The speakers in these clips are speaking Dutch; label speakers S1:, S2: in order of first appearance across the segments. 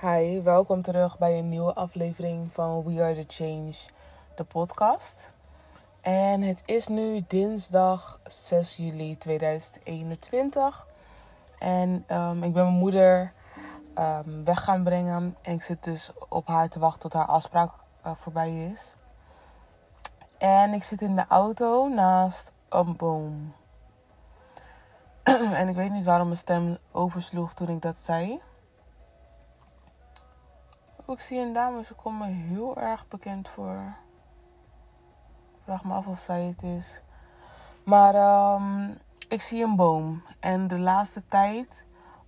S1: Hi, welkom terug bij een nieuwe aflevering van We Are The Change, de podcast. En het is nu dinsdag 6 juli 2021. En um, ik ben mijn moeder um, weg gaan brengen. En ik zit dus op haar te wachten tot haar afspraak uh, voorbij is. En ik zit in de auto naast een boom. en ik weet niet waarom mijn stem oversloeg toen ik dat zei. Ik zie een dame, ze komt me heel erg bekend voor. Vraag me af of zij het is. Maar um, ik zie een boom. En de laatste tijd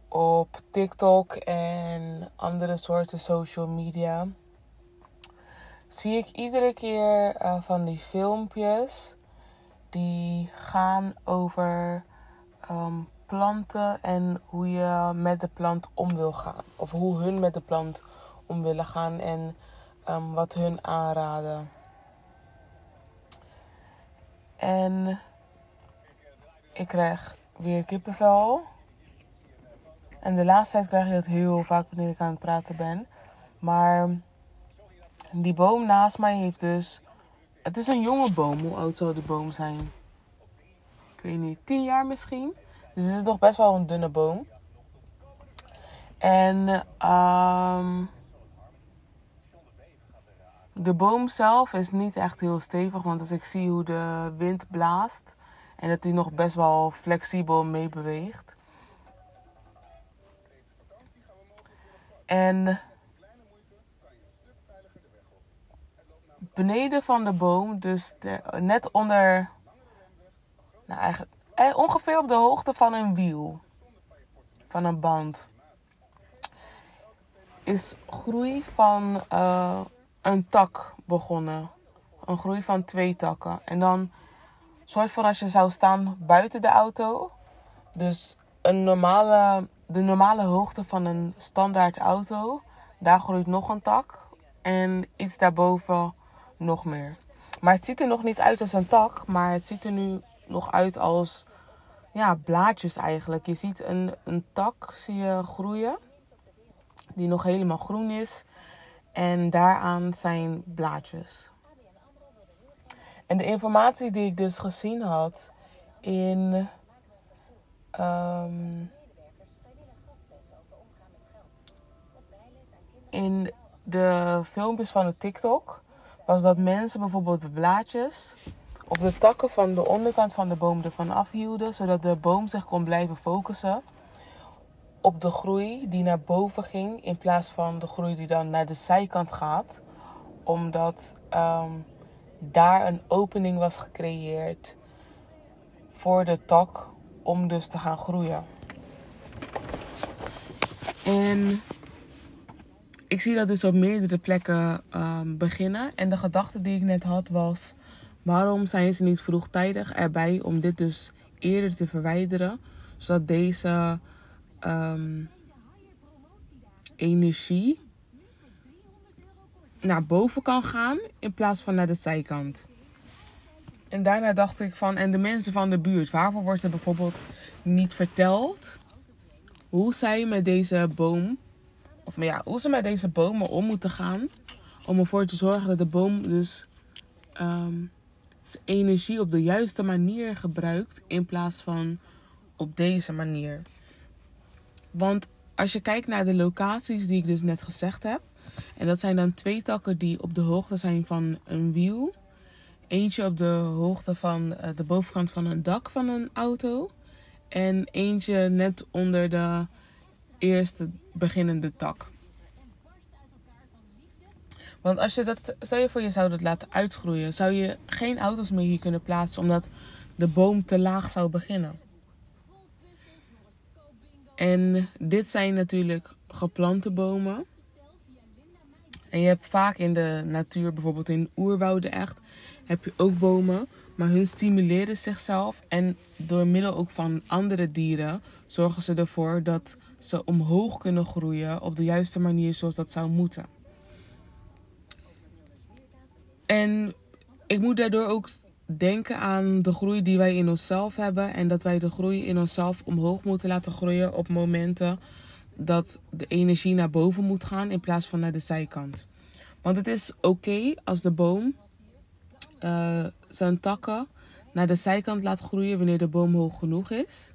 S1: op TikTok en andere soorten social media zie ik iedere keer uh, van die filmpjes die gaan over um, planten en hoe je met de plant om wil gaan. Of hoe hun met de plant om willen gaan en um, wat hun aanraden. En ik krijg weer kippenvel. En de laatste tijd krijg je dat heel vaak wanneer ik aan het praten ben. Maar die boom naast mij heeft dus. Het is een jonge boom. Hoe oud zou die boom zijn? Ik weet niet, 10 jaar misschien. Dus het is nog best wel een dunne boom. En um, de boom zelf is niet echt heel stevig. Want als ik zie hoe de wind blaast. En dat hij nog best wel flexibel meebeweegt. En beneden van de boom, dus net onder, nou eigenlijk, eh, ongeveer op de hoogte van een wiel, van een band, is groei van uh, een tak begonnen. Een groei van twee takken. En dan, soort van als je zou staan buiten de auto, dus een normale de normale hoogte van een standaard auto, daar groeit nog een tak. En iets daarboven nog meer. Maar het ziet er nog niet uit als een tak, maar het ziet er nu nog uit als ja, blaadjes eigenlijk. Je ziet een, een tak zie je groeien, die nog helemaal groen is. En daaraan zijn blaadjes. En de informatie die ik dus gezien had in. Um, in de filmpjes van de TikTok was dat mensen bijvoorbeeld de blaadjes of de takken van de onderkant van de boom ervan afhielden, zodat de boom zich kon blijven focussen op de groei die naar boven ging, in plaats van de groei die dan naar de zijkant gaat, omdat um, daar een opening was gecreëerd voor de tak om dus te gaan groeien. En ik zie dat dus op meerdere plekken um, beginnen. En de gedachte die ik net had was: waarom zijn ze niet vroegtijdig erbij om dit dus eerder te verwijderen, zodat deze um, energie naar boven kan gaan in plaats van naar de zijkant. En daarna dacht ik van, en de mensen van de buurt, waarvoor wordt er bijvoorbeeld niet verteld hoe zij met deze boom of maar ja, hoe ze met deze bomen om moeten gaan. Om ervoor te zorgen dat de boom dus um, zijn energie op de juiste manier gebruikt. In plaats van op deze manier. Want als je kijkt naar de locaties die ik dus net gezegd heb. En dat zijn dan twee takken die op de hoogte zijn van een wiel. Eentje op de hoogte van eh, de bovenkant van een dak van een auto. En eentje net onder de eerste beginnende tak. Want als je dat, stel je voor je zou dat laten uitgroeien, zou je geen auto's meer hier kunnen plaatsen omdat de boom te laag zou beginnen. En dit zijn natuurlijk geplante bomen. En je hebt vaak in de natuur, bijvoorbeeld in oerwouden echt, heb je ook bomen. Maar hun stimuleren zichzelf en door middel ook van andere dieren zorgen ze ervoor dat ze omhoog kunnen groeien op de juiste manier zoals dat zou moeten. En ik moet daardoor ook denken aan de groei die wij in onszelf hebben. En dat wij de groei in onszelf omhoog moeten laten groeien op momenten dat de energie naar boven moet gaan in plaats van naar de zijkant. Want het is oké als de boom uh, zijn takken naar de zijkant laat groeien wanneer de boom hoog genoeg is.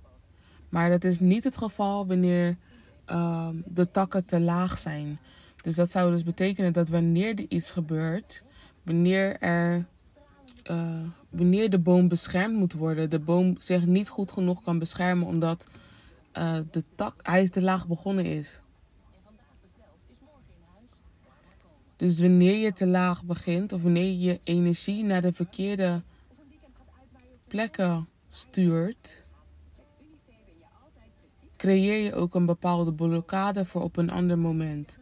S1: Maar dat is niet het geval wanneer uh, de takken te laag zijn. Dus dat zou dus betekenen dat wanneer er iets gebeurt, wanneer, er, uh, wanneer de boom beschermd moet worden, de boom zich niet goed genoeg kan beschermen omdat uh, de tak, hij te laag begonnen is. Dus wanneer je te laag begint of wanneer je je energie naar de verkeerde plekken stuurt, creëer je ook een bepaalde blokkade voor op een ander moment.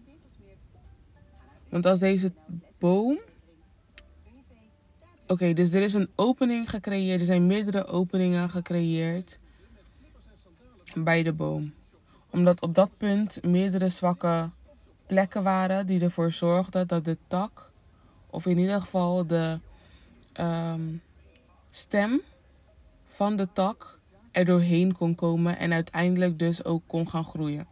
S1: Want als deze boom. Oké, dus er is een opening gecreëerd. Er zijn meerdere openingen gecreëerd bij de boom. Omdat op dat punt meerdere zwakke plekken waren die ervoor zorgden dat de tak, of in ieder geval de um, stem van de tak, er doorheen kon komen en uiteindelijk dus ook kon gaan groeien.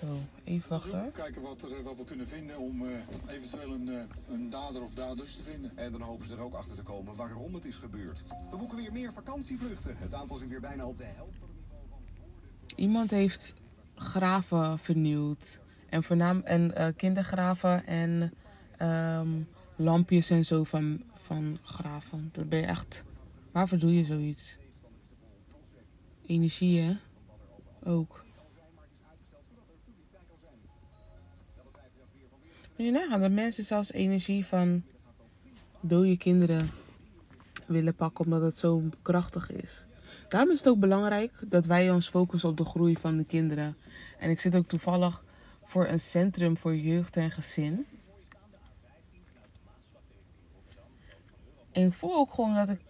S1: Zo, even wachten.
S2: Kijken wat, er, wat we kunnen vinden om uh, eventueel een, uh, een dader of daders te vinden.
S3: En dan hopen ze er ook achter te komen waarom het is gebeurd. We boeken weer meer vakantievluchten. Het aantal zit weer bijna op de helft van het niveau van
S1: Iemand heeft graven vernieuwd. En, voornaam, en uh, kindergraven en um, lampjes en zo van, van graven. Dat ben je echt... Waarvoor doe je zoiets? Energie, hè? Ook. Moet je nagaan dat mensen zelfs energie van dode kinderen willen pakken omdat het zo krachtig is. Daarom is het ook belangrijk dat wij ons focussen op de groei van de kinderen. En ik zit ook toevallig voor een centrum voor jeugd en gezin. En ik voel ook gewoon dat ik.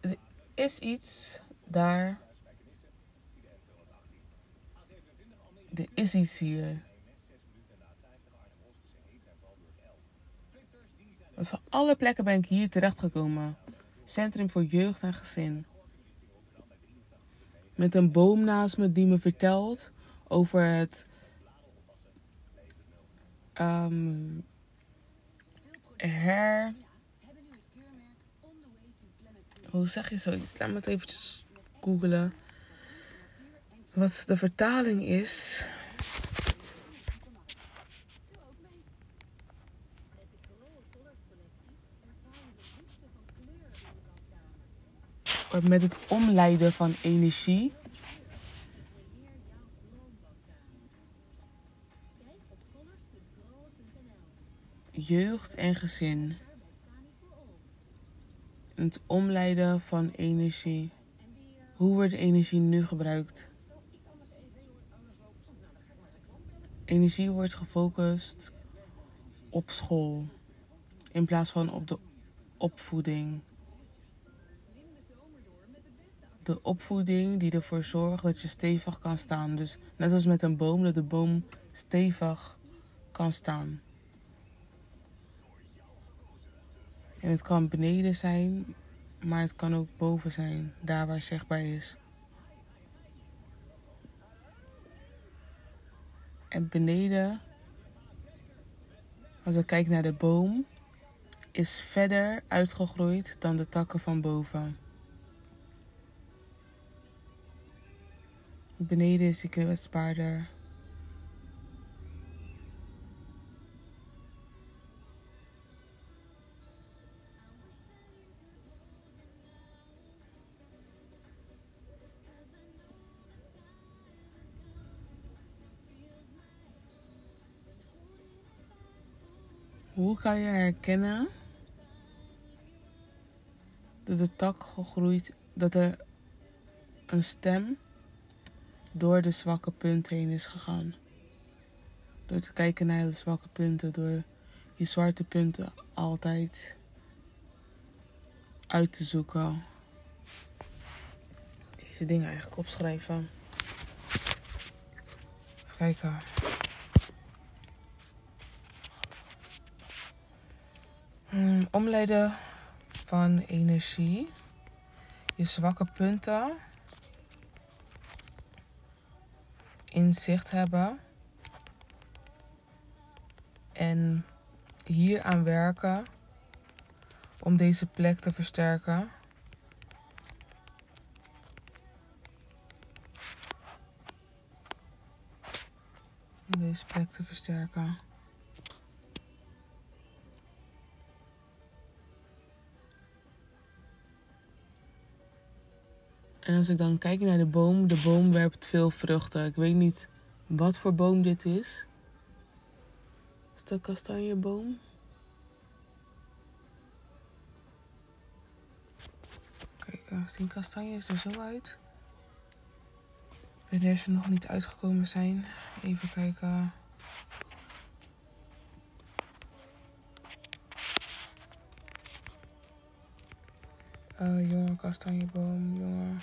S1: Er is iets daar. Er is iets hier. Want van alle plekken ben ik hier terechtgekomen. Centrum voor jeugd en gezin. Met een boom naast me die me vertelt over het. Um, her. Hoe zeg je zoiets? Laat me het eventjes googelen. Wat de vertaling is. Met het omleiden van energie. Jeugd en gezin. Het omleiden van energie. Hoe wordt energie nu gebruikt? Energie wordt gefocust op school in plaats van op de opvoeding de opvoeding die ervoor zorgt dat je stevig kan staan. Dus net als met een boom, dat de boom stevig kan staan. En het kan beneden zijn, maar het kan ook boven zijn, daar waar zichtbaar is. En beneden, als ik kijk naar de boom, is verder uitgegroeid dan de takken van boven. Beneden is ik kwetsbaarder. Hoe kan je herkennen dat de tak gegroeid, dat er een stem door de zwakke punten heen is gegaan. Door te kijken naar de zwakke punten, door je zwarte punten altijd uit te zoeken. Deze dingen eigenlijk opschrijven. Even kijken. Hmm, omleiden van energie. Je zwakke punten. Inzicht hebben. En hier aan werken om deze plek te versterken. Deze plek te versterken. En als ik dan kijk naar de boom, de boom werpt veel vruchten. Ik weet niet wat voor boom dit is. Is het een kastanjeboom? Kijk, zien kastanjes er zo uit. Wanneer ze nog niet uitgekomen zijn. Even kijken. Uh, jonge kastanjeboom, jonge.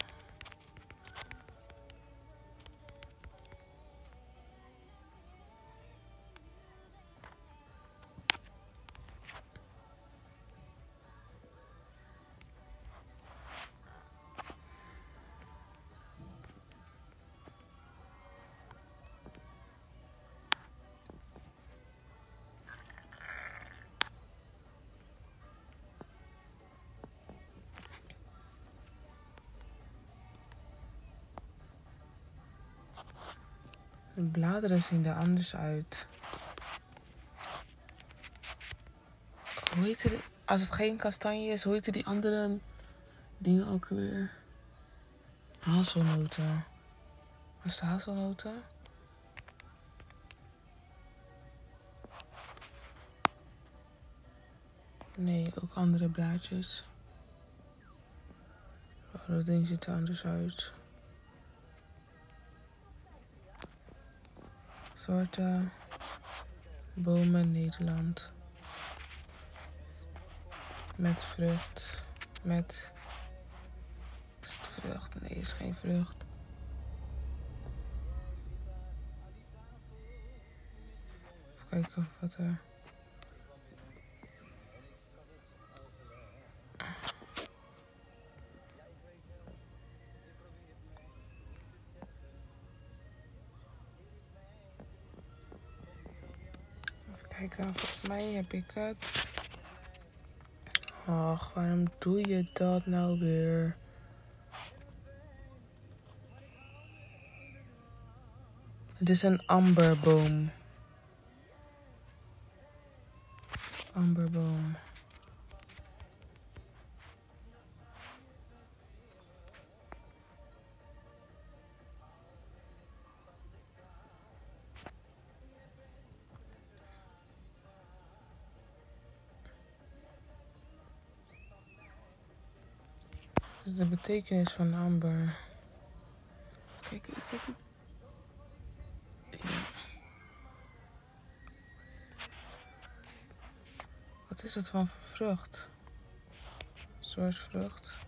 S1: De bladeren zien er anders uit. Hoe heet die? Als het geen kastanje is, hoe die andere dingen ook weer? Hazelnoten. Was het hazelnoten? Nee, ook andere blaadjes. Oh, dat ding ziet er anders uit. Soorten bomen Nederland. Met vrucht. Met. Vrucht? Nee, is geen vrucht. Even kijken wat er. Kijk, nou, volgens mij heb ik het. Och, waarom doe je dat nou weer? Het is een. Amberboom. Betekenis van amber? Kijk, is dat het? Ja. Wat is het van voor vrucht? Soort vrucht.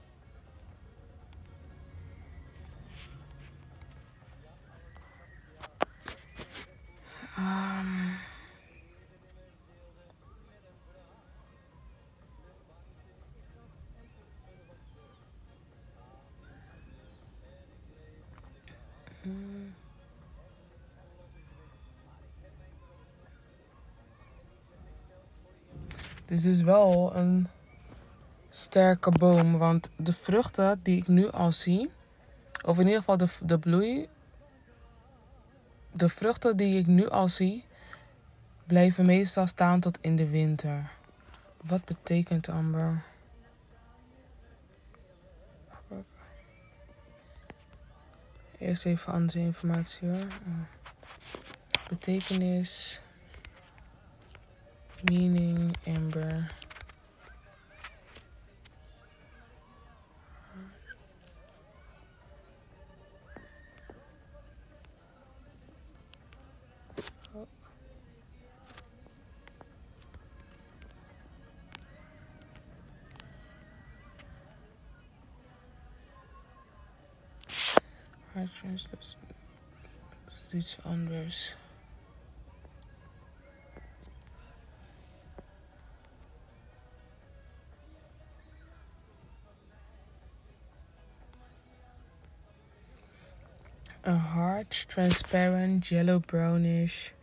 S1: Dit is dus wel een sterke boom, want de vruchten die ik nu al zie, of in ieder geval de, de bloei, de vruchten die ik nu al zie, blijven meestal staan tot in de winter. Wat betekent amber? Eerst even andere informatie hoor. Betekenis. Meaning amber. Hard translation. Dat is iets transparent, yellow brownish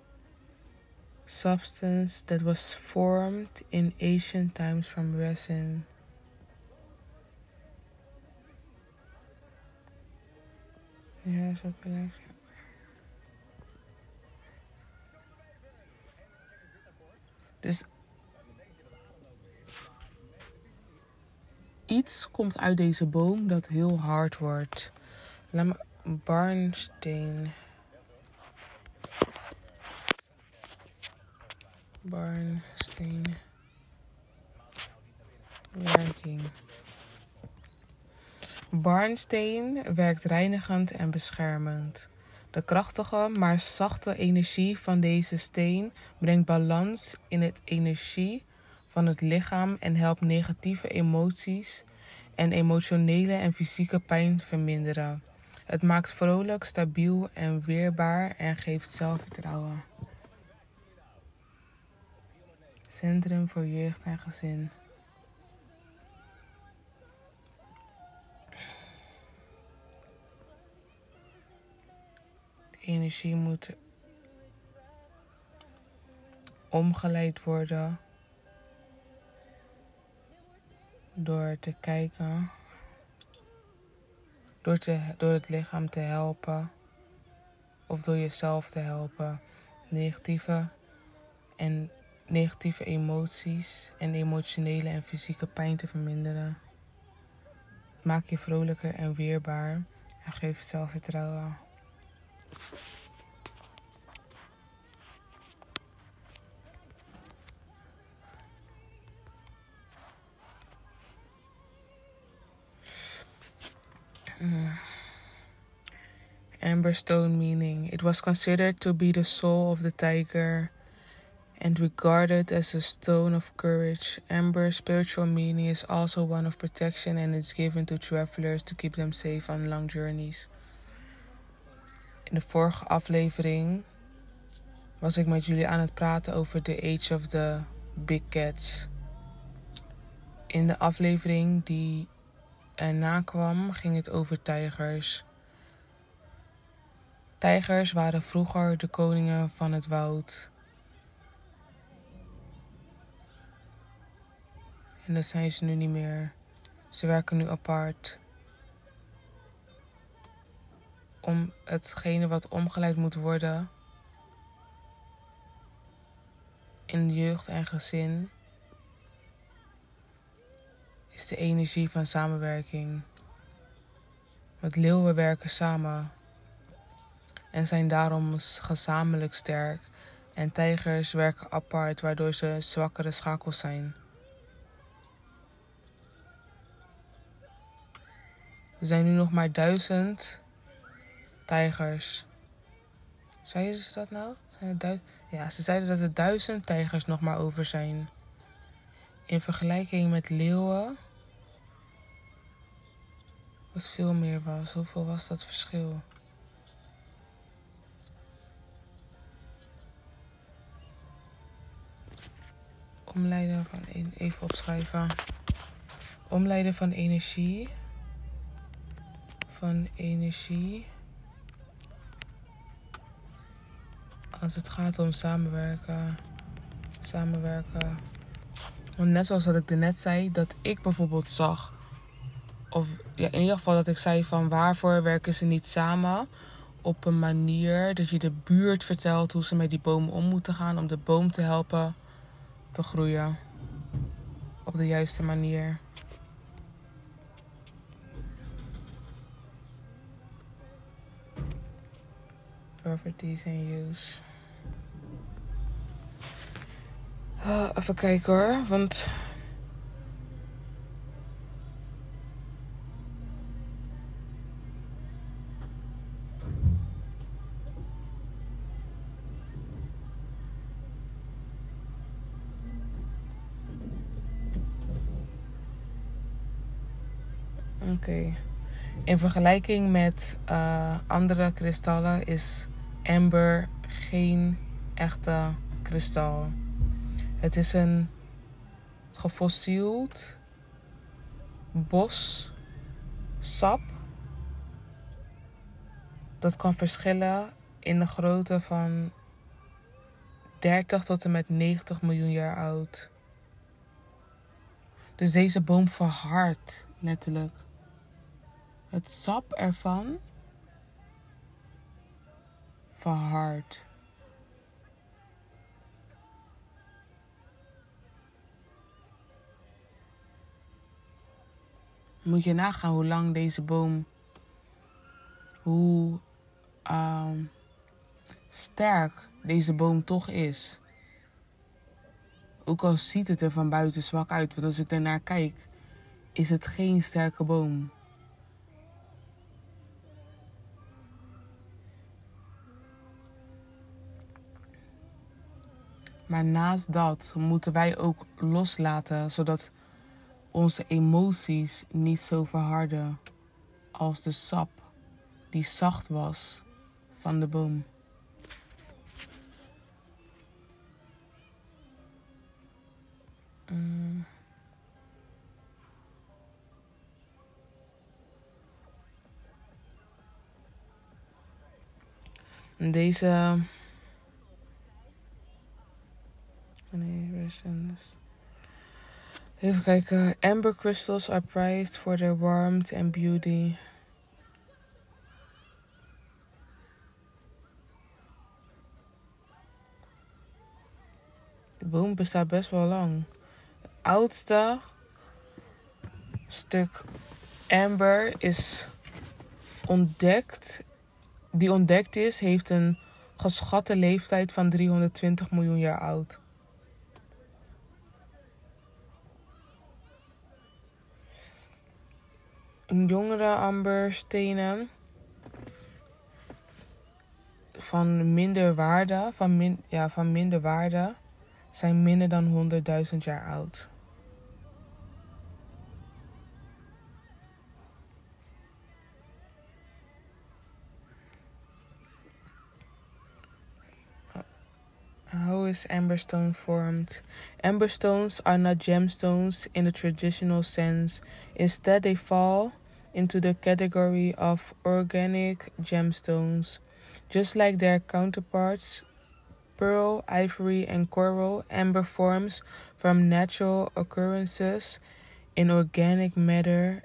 S1: substance that was formed in ancient times from resin. Ja, zo. Dus iets komt uit deze boom dat heel hard wordt. Laat barnsteen. Barnsteen. Werking. Barnsteen werkt reinigend en beschermend. De krachtige maar zachte energie van deze steen brengt balans in het energie van het lichaam en helpt negatieve emoties en emotionele en fysieke pijn verminderen. Het maakt vrolijk, stabiel en weerbaar en geeft zelfvertrouwen. Centrum voor Jeugd en Gezin. De energie moet omgeleid worden door te kijken, door, te, door het lichaam te helpen of door jezelf te helpen. Negatieve en negatieve emoties en emotionele en fysieke pijn te verminderen. Maak je vrolijker en weerbaar en geef zelfvertrouwen. Mm. Amberstone meaning. It was considered to be the soul of the tiger and regarded as a stone of courage. Amber spiritual meaning is also one of protection and is given to travelers to keep them safe on long journeys. In de vorige aflevering was ik met jullie aan het praten over The Age of the Big Cats. In de aflevering die erna kwam ging het over tijgers. Tijgers waren vroeger de koningen van het woud. En dat zijn ze nu niet meer. Ze werken nu apart. Om hetgene wat omgeleid moet worden in jeugd en gezin is de energie van samenwerking. Met leeuwen werken samen en zijn daarom gezamenlijk sterk. En tijgers werken apart, waardoor ze zwakkere schakels zijn. Er zijn nu nog maar duizend tijgers. Zeiden ze dat nou? Ja, ze zeiden dat er duizend tijgers nog maar over zijn. In vergelijking met leeuwen. Wat veel meer was. Hoeveel was dat verschil? Omleiden van even opschrijven. Omleiden van energie. Van energie. Als het gaat om samenwerken. Samenwerken. Want net zoals dat ik net zei, dat ik bijvoorbeeld zag. Of ja, in ieder geval dat ik zei van waarvoor werken ze niet samen. Op een manier dat je de buurt vertelt hoe ze met die boom om moeten gaan. Om de boom te helpen te groeien op de juiste manier. Properties and use. Uh, even kijken hoor, want Oké. In vergelijking met uh, andere kristallen is amber geen echte kristal. Het is een gefossield bos sap Dat kan verschillen in de grootte van 30 tot en met 90 miljoen jaar oud. Dus deze boom verhardt letterlijk. Het sap ervan verhardt. Moet je nagaan hoe lang deze boom, hoe uh, sterk deze boom toch is. Ook al ziet het er van buiten zwak uit, want als ik ernaar kijk, is het geen sterke boom. Maar naast dat moeten wij ook loslaten, zodat onze emoties niet zo verharden als de sap die zacht was van de boom. Deze. Nee, Even kijken. Amber crystals are prized for their warmth and beauty. De boom bestaat best wel lang. Het oudste stuk amber is ontdekt. Die ontdekt is, heeft een geschatte leeftijd van 320 miljoen jaar oud. Jongere amberstenen van minder waarde, van, min, ja, van minder waarde, zijn minder dan 100.000 jaar oud. Is amberstone formed? Amberstones are not gemstones in the traditional sense. Instead, they fall into the category of organic gemstones. Just like their counterparts, pearl, ivory, and coral, amber forms from natural occurrences in organic matter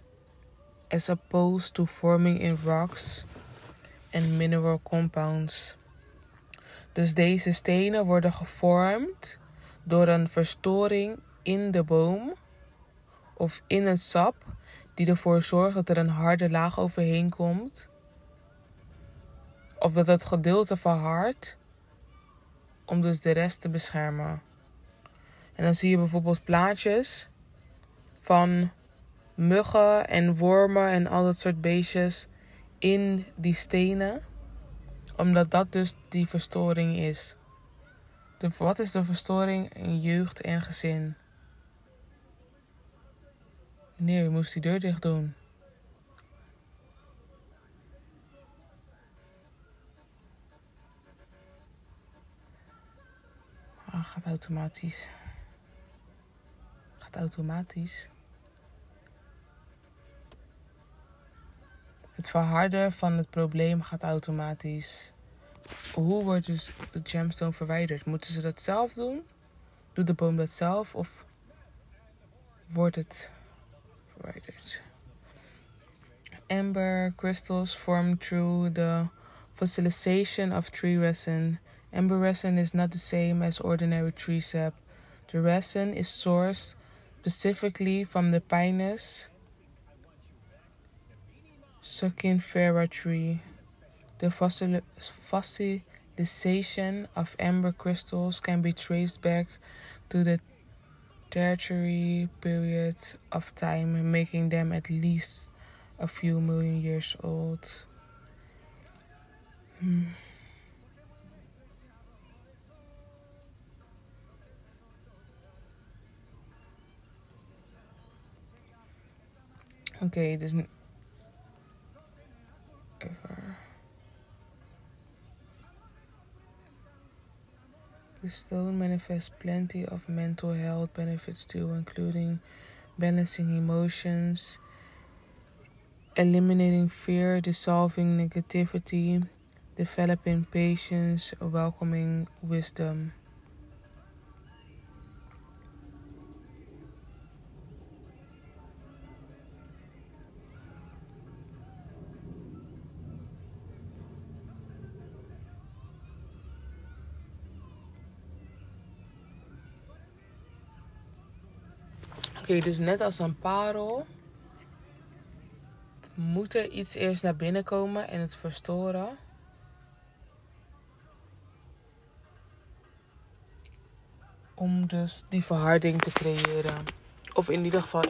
S1: as opposed to forming in rocks and mineral compounds. Dus deze stenen worden gevormd door een verstoring in de boom of in het sap, die ervoor zorgt dat er een harde laag overheen komt. Of dat het gedeelte verhardt om dus de rest te beschermen. En dan zie je bijvoorbeeld plaatjes van muggen en wormen en al dat soort beestjes in die stenen omdat dat dus die verstoring is. Wat is de verstoring in jeugd en gezin? Nee, je moest die deur dicht doen. Ah, gaat automatisch. Gaat automatisch. Het verharden van het probleem gaat automatisch. Hoe wordt dus de gemstone verwijderd? Moeten ze dat zelf doen? Doet de boom dat zelf of wordt het verwijderd? Amber crystals form through the fossilization of tree resin. Amber resin is not the same as ordinary tree sap. The resin is sourced specifically from the pinus Succinifera tree. The fossilization of amber crystals can be traced back to the tertiary period of time, making them at least a few million years old. Hmm. Okay, dus ever. The stone manifests plenty of mental health benefits too, including balancing emotions, eliminating fear, dissolving negativity, developing patience, welcoming wisdom. Dus net als een parel moet er iets eerst naar binnen komen en het verstoren. Om dus die verharding te creëren. Of in ieder geval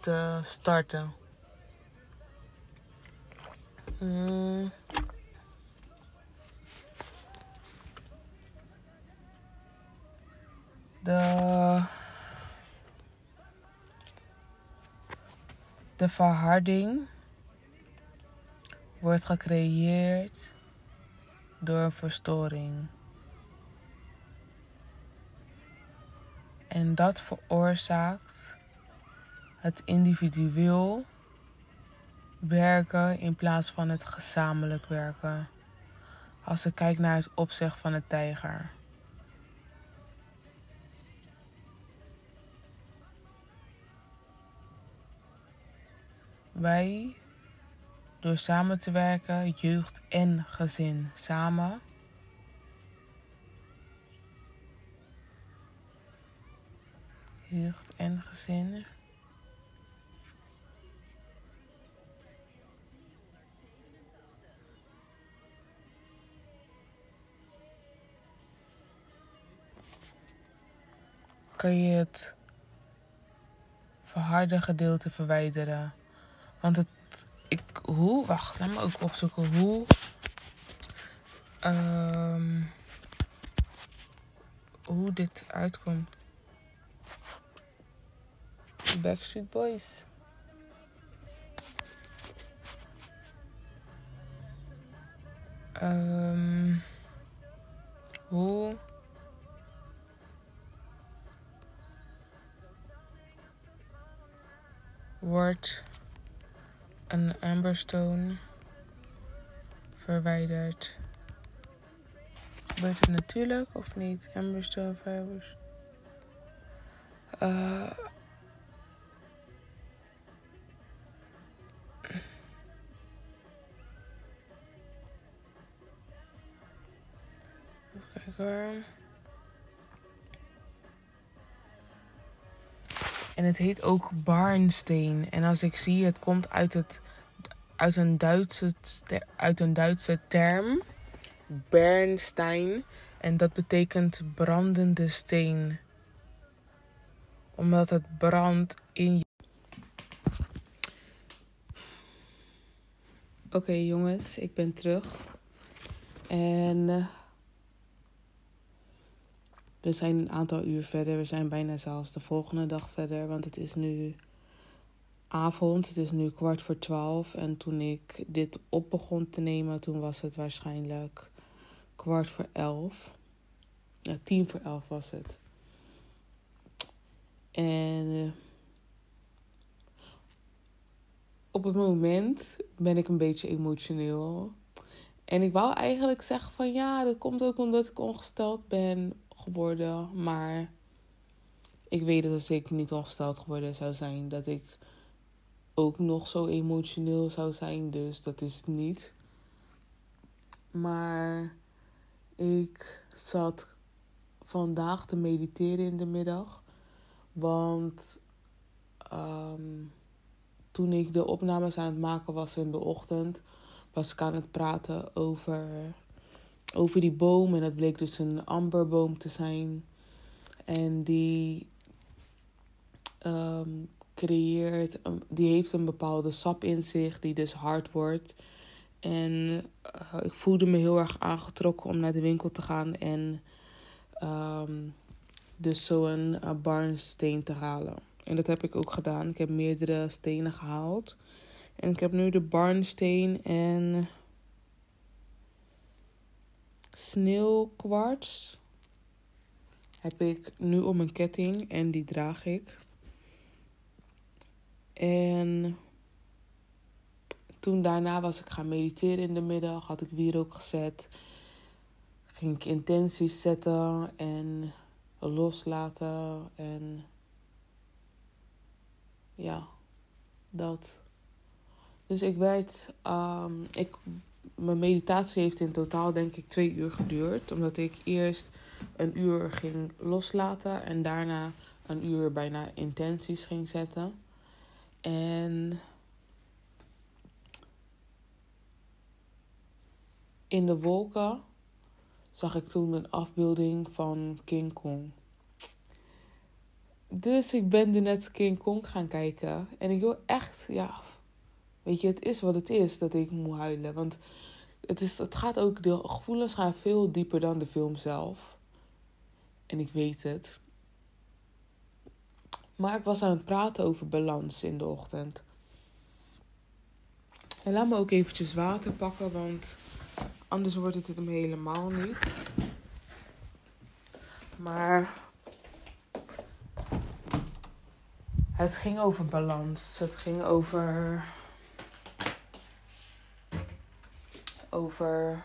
S1: te starten. Mm. De, de verharding wordt gecreëerd door een verstoring. En dat veroorzaakt het individueel werken in plaats van het gezamenlijk werken. Als ik kijk naar het opzicht van de tijger. Wij, door samen te werken, jeugd en gezin samen, jeugd en gezin. Kan je het verharde gedeelte verwijderen? Want het, ik, hoe, wacht, laat me ook opzoeken hoe, ehm, hoe dit uitkomt. Backstreet Boys. Ehm, hoe wordt een amberstone verwijderd? Gebeurt het natuurlijk of niet? Amberstone fibers. Uh, hoor. En het heet ook barnsteen. En als ik zie, het komt uit, het, uit, een, Duitse, uit een Duitse term. Bernstein. En dat betekent brandende steen. Omdat het brandt in je. Oké jongens, ik ben terug. En eh, we zijn een aantal uur verder. We zijn bijna zelfs de volgende dag verder. Want het is nu avond. Het is nu kwart voor twaalf. En toen ik dit op begon te nemen, toen was het waarschijnlijk kwart voor elf. Ja, tien voor elf was het. En eh, op het moment ben ik een beetje emotioneel. En ik wou eigenlijk zeggen van ja, dat komt ook omdat ik ongesteld ben geworden. Maar ik weet dat als ik niet ongesteld geworden zou zijn, dat ik ook nog zo emotioneel zou zijn. Dus dat is het niet. Maar ik zat vandaag te mediteren in de middag. Want ehm, toen ik de opnames aan het maken was in de ochtend, was ik aan het praten over over die boom. En dat bleek dus een amberboom te zijn. En die um, creëert, die heeft een bepaalde sap in zich, die dus hard wordt. En uh, ik voelde me heel erg aangetrokken om naar de winkel te gaan en um, dus zo een uh, barnsteen te halen. En dat heb ik ook gedaan. Ik heb meerdere stenen gehaald. En ik heb nu de barnsteen en sneeuwkwarts heb ik nu om een ketting en die draag ik. En toen daarna was ik gaan mediteren in de middag. Had ik wierook gezet. Ging ik intenties zetten en loslaten. En ja, dat. Dus ik werd. Um, ik, mijn meditatie heeft in totaal denk ik twee uur geduurd. Omdat ik eerst een uur ging loslaten en daarna een uur bijna intenties ging zetten. En in de wolken zag ik toen een afbeelding van King Kong. Dus ik ben er net King Kong gaan kijken. En ik wil echt, ja, weet je, het is wat het is dat ik moet huilen. Want het, is, het gaat ook, de gevoelens gaan veel dieper dan de film zelf. En ik weet het. Maar ik was aan het praten over balans in de ochtend. En laat me ook eventjes water pakken, want anders wordt het hem helemaal niet. Maar het ging over balans. Het ging over. Over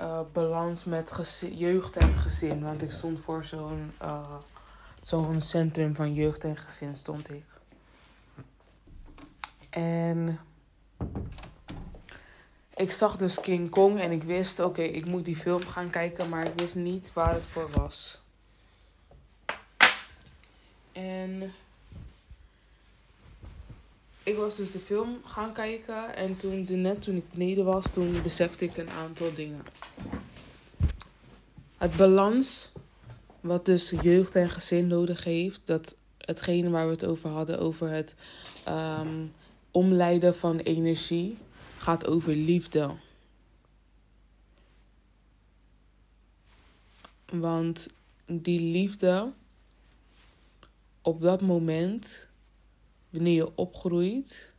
S1: uh, balans met jeugd en gezin. Want ik stond voor zo'n uh, zo'n centrum van jeugd en gezin stond ik. En ik zag dus King Kong en ik wist, oké, ik moet die film gaan kijken, maar ik wist niet waar het voor was. En ik was dus de film gaan kijken en toen, net toen ik beneden was, toen besefte ik een aantal dingen. Het balans, wat dus jeugd en gezin nodig heeft, dat hetgene waar we het over hadden, over het um, omleiden van energie, gaat over liefde. Want die liefde, op dat moment, wanneer je opgroeit,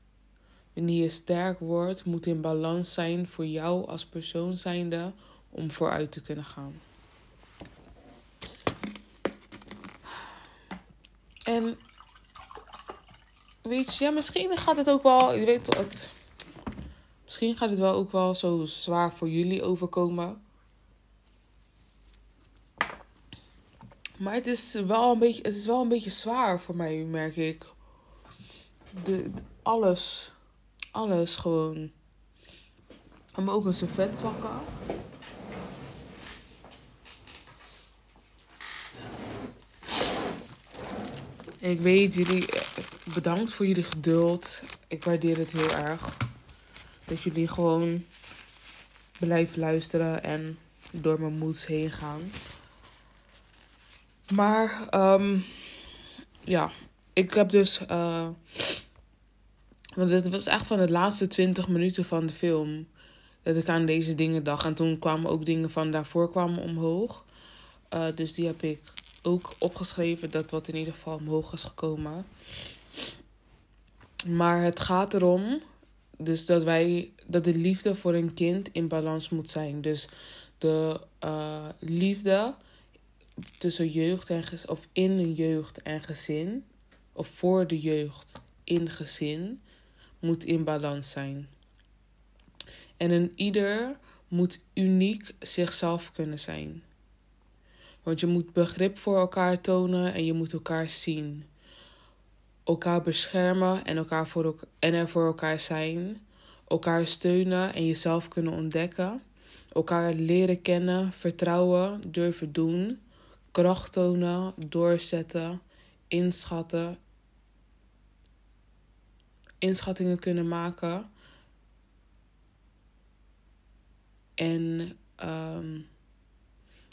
S1: wanneer je sterk wordt, moet in balans zijn voor jou als persoon zijnde om vooruit te kunnen gaan. En weet je, ja, misschien gaat het ook wel, je weet het, misschien gaat het wel ook wel zo zwaar voor jullie overkomen. Maar het is wel een beetje, het is wel een beetje zwaar voor mij, merk ik. De, alles, alles gewoon. Ik ga ook een servet pakken. Ik weet jullie, bedankt voor jullie geduld. Ik waardeer het heel erg. Dat jullie gewoon blijven luisteren en door mijn moeds heen gaan. Maar, um, ja, ik heb dus. Uh, want het was echt van de laatste 20 minuten van de film. Dat ik aan deze dingen dacht. En toen kwamen ook dingen van daarvoor kwamen omhoog. Uh, dus die heb ik ook opgeschreven. Dat wat in ieder geval omhoog is gekomen. Maar het gaat erom. Dus dat wij. Dat de liefde voor een kind in balans moet zijn. Dus de uh, liefde tussen jeugd en gezin. Of in een jeugd en gezin. Of voor de jeugd in gezin. Moet in balans zijn. En een ieder moet uniek zichzelf kunnen zijn. Want je moet begrip voor elkaar tonen en je moet elkaar zien. Elkaar beschermen en, elkaar voor en er voor elkaar zijn. Elkaar steunen en jezelf kunnen ontdekken. Elkaar leren kennen, vertrouwen, durven doen. Kracht tonen, doorzetten, inschatten. Inschattingen kunnen maken. En um,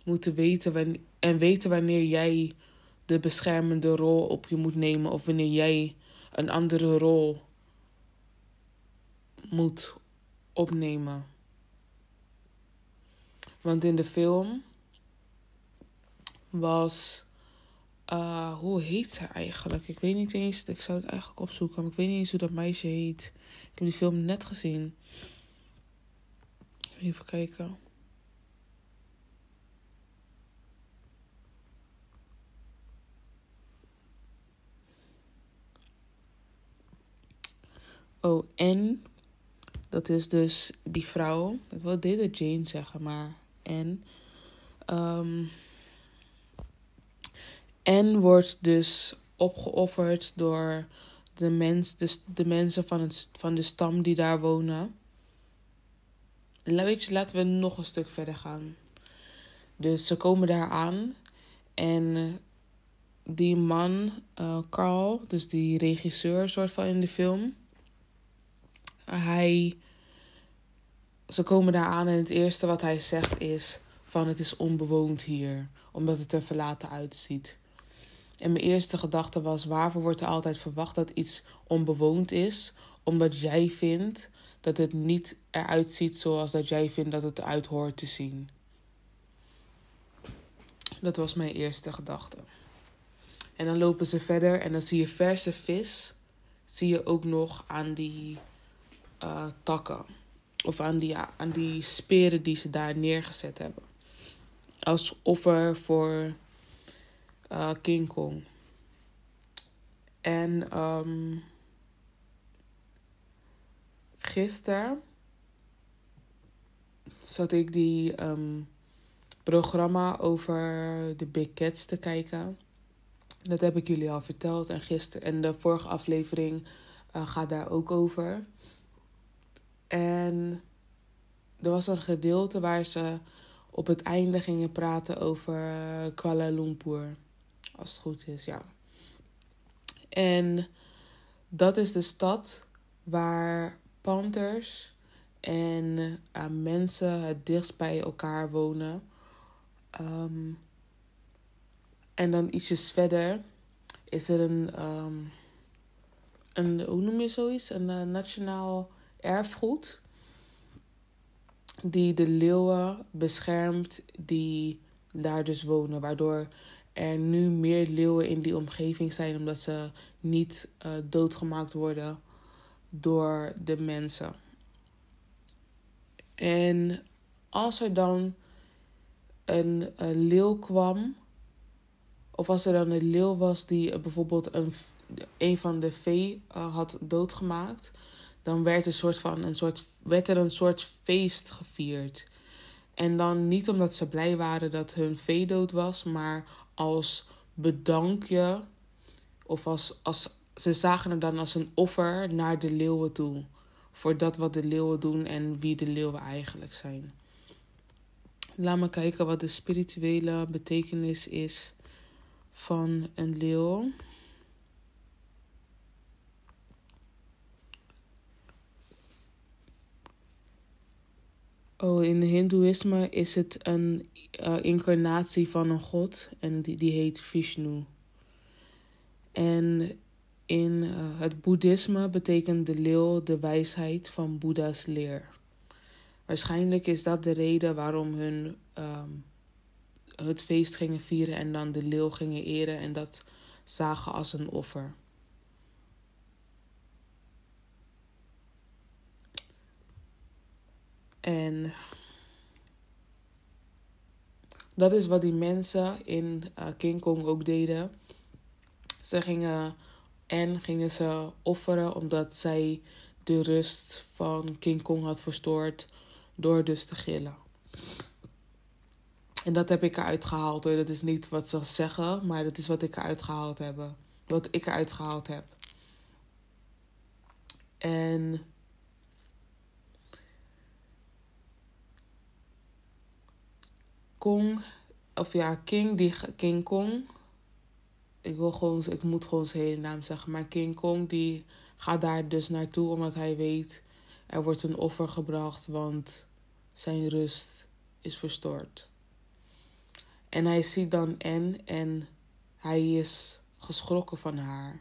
S1: moeten weten en weten wanneer jij de beschermende rol op je moet nemen of wanneer jij een andere rol moet opnemen. Want in de film was. Uh, hoe heet ze eigenlijk? Ik weet niet eens. Ik zou het eigenlijk opzoeken. Maar ik weet niet eens hoe dat meisje heet. Ik heb die film net gezien. Even kijken. Oh, en dat is dus die vrouw. Ik wil deze Jane zeggen, maar en. Um, en wordt dus opgeofferd door de, mens, de, de mensen van, het, van de stam die daar wonen. Weet je, laten we nog een stuk verder gaan. Dus ze komen daar aan en die man, uh, Carl, dus die regisseur, soort van in de film. Hij. Ze komen daar aan en het eerste wat hij zegt is: van het is onbewoond hier, omdat het er verlaten uitziet. En mijn eerste gedachte was: waarvoor wordt er altijd verwacht dat iets onbewoond is? Omdat jij vindt dat het niet eruit ziet zoals dat jij vindt dat het eruit hoort te zien. Dat was mijn eerste gedachte. En dan lopen ze verder en dan zie je verse vis. Zie je ook nog aan die uh, takken. Of aan die, aan die speren die ze daar neergezet hebben. Als offer voor uh, King Kong. En um, gisteren zat ik die um, programma over de Big Cats te kijken. Dat heb ik jullie al verteld. En, gisteren, en de vorige aflevering uh, gaat daar ook over. En er was een gedeelte waar ze op het einde gingen praten over Kuala Lumpur. Als het goed is, ja. En dat is de stad waar panthers en uh, mensen het dichtst bij elkaar wonen. Um, en dan ietsjes verder is er een, um, een hoe noem je zoiets? Een uh, nationaal erfgoed. Die de leeuwen beschermt die daar dus wonen. Waardoor er nu meer leeuwen in die omgeving zijn, omdat ze niet uh, doodgemaakt worden door de mensen. En als er dan een, leeuw kwam, of als er dan een leeuw was die bijvoorbeeld een, een van de vee uh, had doodgemaakt, dan werd, een soort van, een soort, werd er een soort feest gevierd. En dan niet omdat ze blij waren dat hun vee dood was, maar als bedankje. Of als, als ze zagen het dan als een offer naar de leeuwen toe. Voor dat wat de leeuwen doen en wie de leeuwen eigenlijk zijn. Laat me kijken wat de spirituele betekenis is van een leeuw. Oh, in Hindoeïsme is het een uh, incarnatie van een god en die, die heet Vishnu. En in uh, het boeddhisme betekent de leeuw de wijsheid van Boeddha's leer. Waarschijnlijk is dat de reden waarom hun um, het feest gingen vieren en dan de leeuw gingen eren en dat zagen als een offer. En dat is wat die mensen in uh, King Kong ook deden. Ze gingen en gingen ze offeren omdat zij de rust van King Kong had verstoord door dus te gillen. En dat heb ik eruit gehaald hoor. Dat is niet wat ze zeggen, maar dat is wat ik eruit gehaald heb. Wat ik eruit gehaald heb. En Kong, of ja, King, die, King Kong. Ik, wil gewoon, ik moet gewoon zijn hele naam zeggen. Maar King Kong, die gaat daar dus naartoe omdat hij weet... er wordt een offer gebracht, want zijn rust is verstoord. En hij ziet dan En en hij is geschrokken van haar.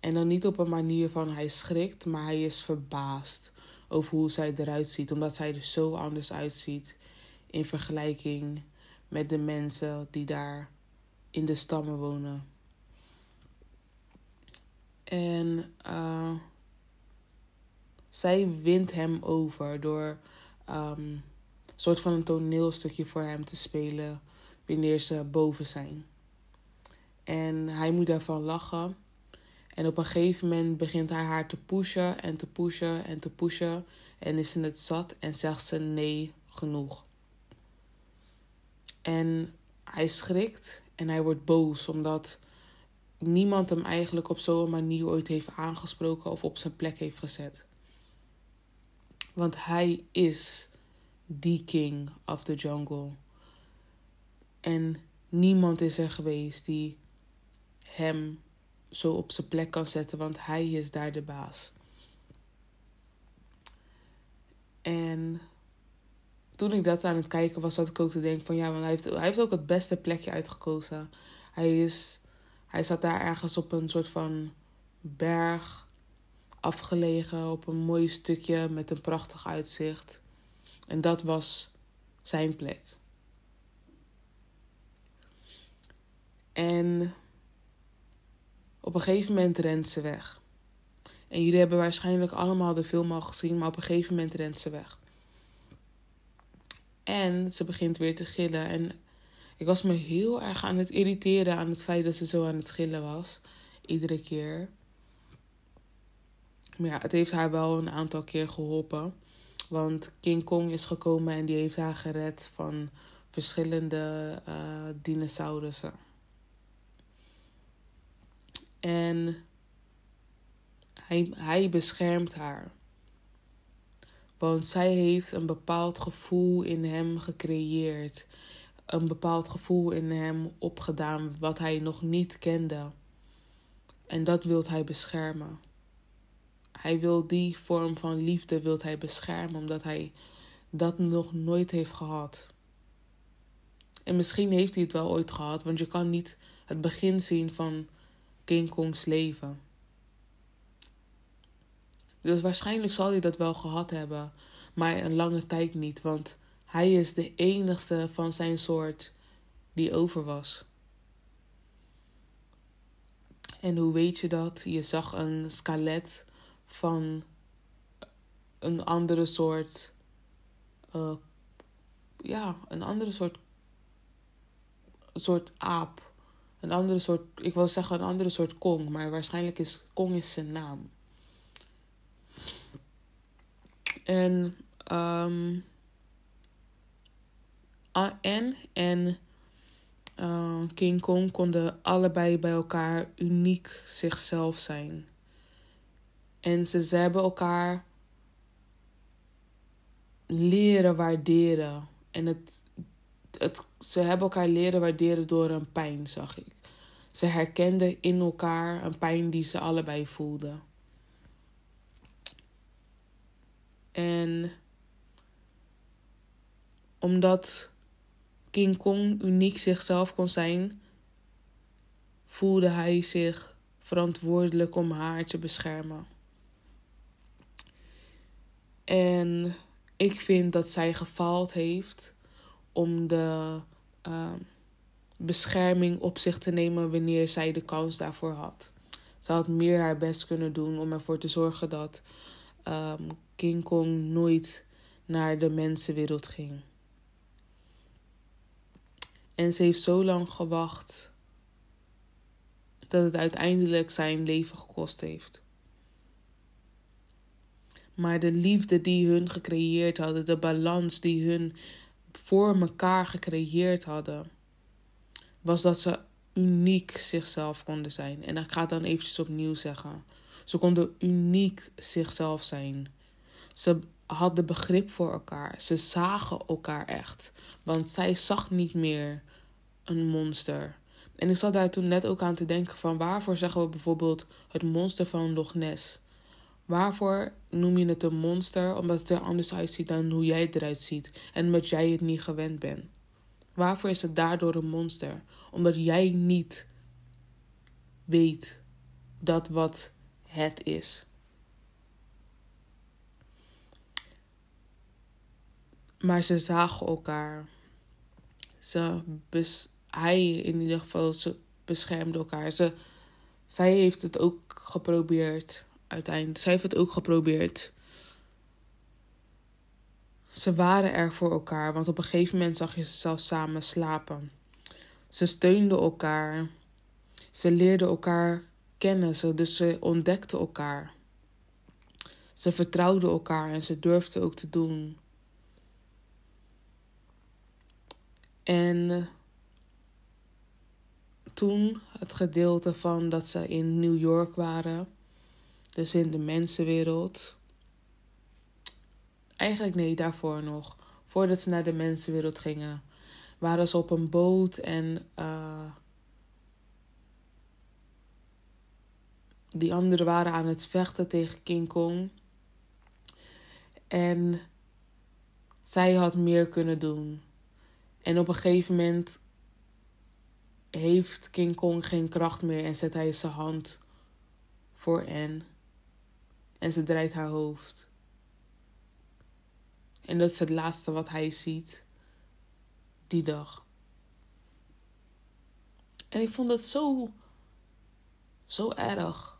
S1: En dan niet op een manier van hij schrikt, maar hij is verbaasd over hoe zij eruit ziet, omdat zij er zo anders uitziet in vergelijking met de mensen die daar in de stammen wonen. En uh, zij wint hem over door um, soort van een toneelstukje voor hem te spelen wanneer ze boven zijn. En hij moet daarvan lachen. En op een gegeven moment begint hij haar te pushen en te pushen en te pushen. En is ze het zat en zegt ze nee genoeg. En hij schrikt en hij wordt boos omdat niemand hem eigenlijk op zo'n manier ooit heeft aangesproken of op zijn plek heeft gezet. Want hij is the king of the jungle. En niemand is er geweest die hem zo op zijn plek kan zetten, want hij is daar de baas. En toen ik dat aan het kijken was, zat ik ook te denken van ja, want hij heeft, hij heeft ook het beste plekje uitgekozen. Hij, is, hij zat daar ergens op een soort van berg, afgelegen, op een mooi stukje met een prachtig uitzicht. En dat was zijn plek. En op een gegeven moment rent ze weg. En jullie hebben waarschijnlijk allemaal de film al gezien, maar op een gegeven moment rent ze weg. En ze begint weer te gillen. En ik was me heel erg aan het irriteren aan het feit dat ze zo aan het gillen was. Iedere keer. Maar ja, het heeft haar wel een aantal keer geholpen. Want King Kong is gekomen en die heeft haar gered van verschillende uh, dinosaurussen. En hij, hij beschermt haar. Want zij heeft een bepaald gevoel in hem gecreëerd. Een bepaald gevoel in hem opgedaan wat hij nog niet kende. En dat wil hij beschermen. Hij wil die vorm van liefde wil hij beschermen omdat hij dat nog nooit heeft gehad. En misschien heeft hij het wel ooit gehad, want je kan niet het begin zien van King Kong's leven. Dus waarschijnlijk zal hij dat wel gehad hebben, maar een lange tijd niet, want hij is de enigste van zijn soort die over was. En hoe weet je dat? Je zag een skelet van een andere soort. Uh, ja, een andere soort. soort aap. Een andere soort. Ik wil zeggen een andere soort Kong, maar waarschijnlijk is Kong is zijn naam. En, um, en, en uh, King Kong konden allebei bij elkaar uniek zichzelf zijn. En ze, ze hebben elkaar leren waarderen. En het, het, ze hebben elkaar leren waarderen door een pijn, zag ik. Ze herkenden in elkaar een pijn die ze allebei voelden. En omdat King Kong uniek zichzelf kon zijn, voelde hij zich verantwoordelijk om haar te beschermen. En ik vind dat zij gefaald heeft om de uh, bescherming op zich te nemen wanneer zij de kans daarvoor had. Ze had meer haar best kunnen doen om ervoor te zorgen dat um, King Kong nooit naar de mensenwereld ging. En ze heeft zo lang gewacht dat het uiteindelijk zijn leven gekost heeft. Maar de liefde die hun gecreëerd hadden, de balans die hun voor elkaar gecreëerd hadden, was dat ze uniek zichzelf konden zijn. En ik ga het dan eventjes opnieuw zeggen. Ze konden uniek zichzelf zijn. Ze hadden begrip voor elkaar. Ze zagen elkaar echt. Want zij zag niet meer een monster. En ik zat daar toen net ook aan te denken van waarvoor zeggen we bijvoorbeeld het monster van Loch Ness? Waarvoor noem je het een monster? Omdat het er anders uitziet dan hoe jij eruit ziet. En omdat jij het niet gewend bent. Waarvoor is het daardoor een monster? Omdat jij niet weet dat wat het is. Maar ze zagen elkaar. Ze hij in ieder geval, ze beschermde elkaar. Ze, zij heeft het ook geprobeerd uiteindelijk. Zij heeft het ook geprobeerd. Ze waren er voor elkaar, want op een gegeven moment zag je ze zelfs samen slapen. Ze steunden elkaar. Ze leerden elkaar kennen. Dus ze ontdekten elkaar. Ze vertrouwden elkaar en ze durfden ook te doen. En toen het gedeelte van dat ze in New York waren, dus in de mensenwereld. Eigenlijk nee, daarvoor nog. Voordat ze naar de mensenwereld gingen, waren ze op een boot en uh, die anderen waren aan het vechten tegen King Kong. En zij had meer kunnen doen. En op een gegeven moment heeft King Kong geen kracht meer en zet hij zijn hand voor Anne. En ze draait haar hoofd. En dat is het laatste wat hij ziet die dag. En ik vond dat zo, zo erg.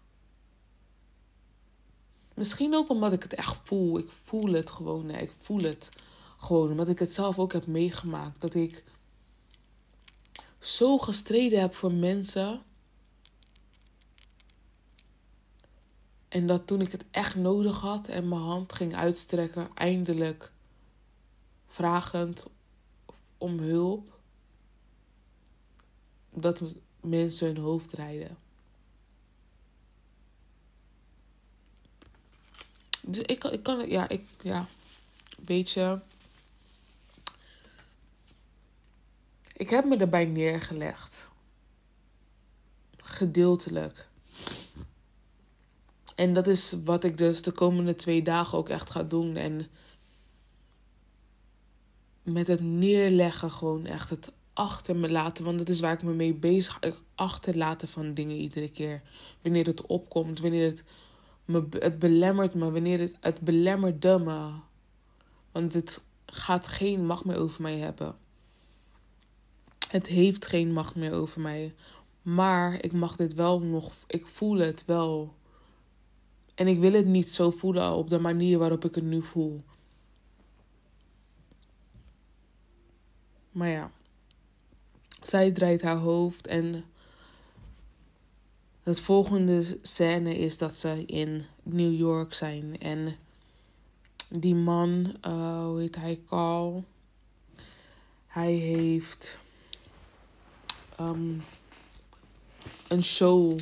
S1: Misschien ook omdat ik het echt voel. Ik voel het gewoon. Ik voel het gewoon. Omdat ik het zelf ook heb meegemaakt. Dat ik zo gestreden heb voor mensen. En dat toen ik het echt nodig had en mijn hand ging uitstrekken, eindelijk vragend om hulp, dat mensen hun hoofd rijden. Dus ik, ik kan, ja, ik, ja, weet je. Ik heb me erbij neergelegd. Gedeeltelijk. En dat is wat ik dus de komende twee dagen ook echt ga doen. En met het neerleggen gewoon echt het achter me laten. Want dat is waar ik me mee bezig Achterlaten van dingen iedere keer. Wanneer het opkomt. Wanneer het me, het belemmert me. Wanneer het, het belemmerde me. Want het gaat geen macht meer over mij hebben. Het heeft geen macht meer over mij. Maar ik mag dit wel nog. Ik voel het wel. En ik wil het niet zo voelen op de manier waarop ik het nu voel. Maar ja. Zij draait haar hoofd en het volgende scène is dat ze in New York zijn. En die man, uh, hoe heet hij, Carl. Hij heeft um, een show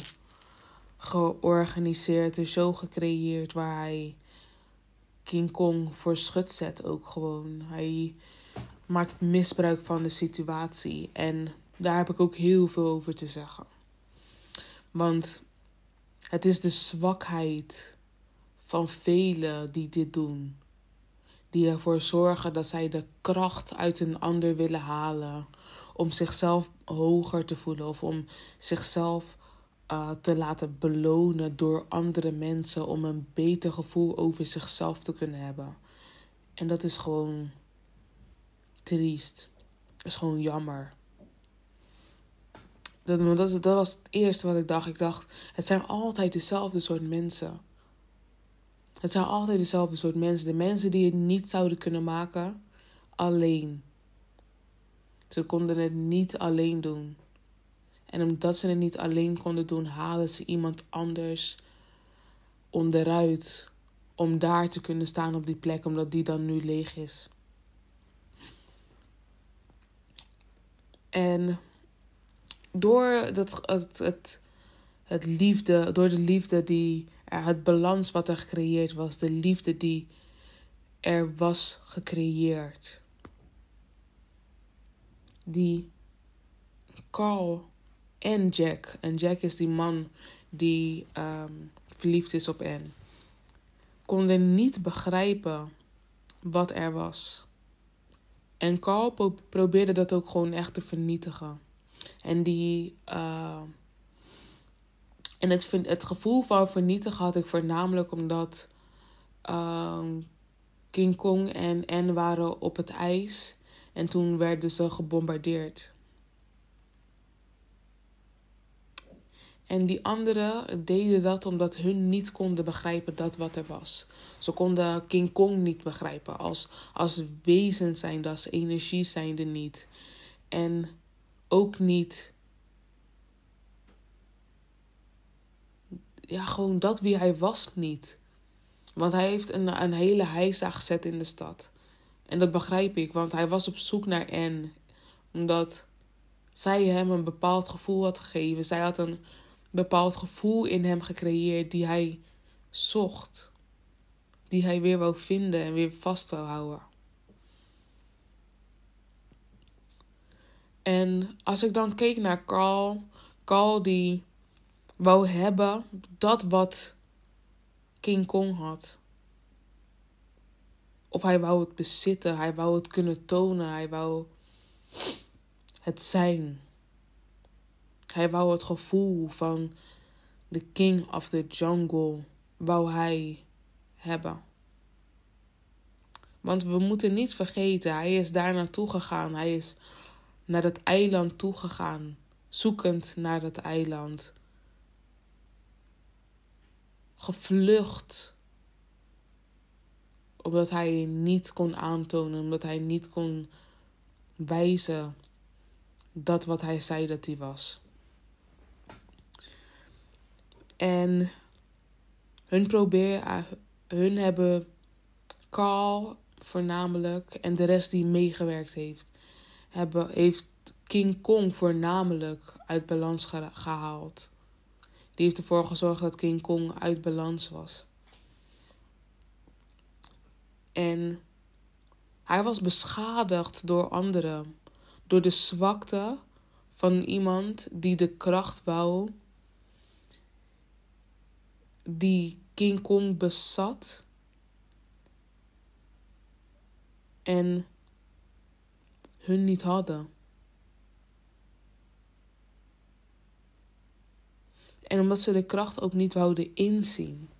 S1: georganiseerd, een show gecreëerd waar hij King Kong voor schut zet ook gewoon. Hij maakt misbruik van de situatie en daar heb ik ook heel veel over te zeggen. Want het is de zwakheid van velen die dit doen. Die ervoor zorgen dat zij de kracht uit een ander willen halen. Om zichzelf hoger te voelen of om zichzelf uh, te laten belonen door andere mensen. Om een beter gevoel over zichzelf te kunnen hebben. En dat is gewoon triest. Dat is gewoon jammer. Dat, dat, dat was het eerste wat ik dacht. Ik dacht, het zijn altijd dezelfde soort mensen. Het zijn altijd dezelfde soort mensen. De mensen die het niet zouden kunnen maken, alleen. Ze konden het niet alleen doen. En omdat ze het niet alleen konden doen, halen ze iemand anders onderuit. Om daar te kunnen staan op die plek, omdat die dan nu leeg is. En door dat, het, het, het liefde, door de liefde die, het balans wat er gecreëerd was, de liefde die er was gecreëerd. Die Carl en Jack, en Jack is die man die um, verliefd is op Anne, konden niet begrijpen wat er was. En Carl probeerde dat ook gewoon echt te vernietigen. En die. Uh, en het, het gevoel van vernietigen had ik voornamelijk omdat uh, King Kong en Anne waren op het ijs. En toen werden ze gebombardeerd. En die anderen deden dat omdat hun niet konden begrijpen dat wat er was. Ze konden King Kong niet begrijpen. Als, als wezen zijnde, als energie zijnde niet. En ook niet ja, gewoon dat wie hij was niet. Want hij heeft een, een hele heisa gezet in de stad. En dat begrijp ik, want hij was op zoek naar Anne. Omdat zij hem een bepaald gevoel had gegeven. Zij had een bepaald gevoel in hem gecreëerd die hij zocht. Die hij weer wou vinden en weer vast wou houden. En als ik dan keek naar Carl, Carl die wou hebben dat wat King Kong had. Of hij wou het bezitten, hij wou het kunnen tonen, hij wou het zijn. Hij wou het gevoel van de king of the jungle, wou hij hebben. Want we moeten niet vergeten, hij is daar naartoe gegaan. Hij is naar het eiland toegegaan, zoekend naar het eiland. Gevlucht, omdat hij niet kon aantonen, omdat hij niet kon wijzen dat wat hij zei dat hij was. En hun probeer, hun hebben Carl voornamelijk en de rest die meegewerkt heeft, hebben, heeft King Kong voornamelijk uit balans gehaald. Die heeft ervoor gezorgd dat King Kong uit balans was. En hij was beschadigd door anderen. Door de zwakte van iemand die de kracht wou. Die King Kong bezat. En hun niet hadden. En omdat ze de kracht ook niet wouden inzien.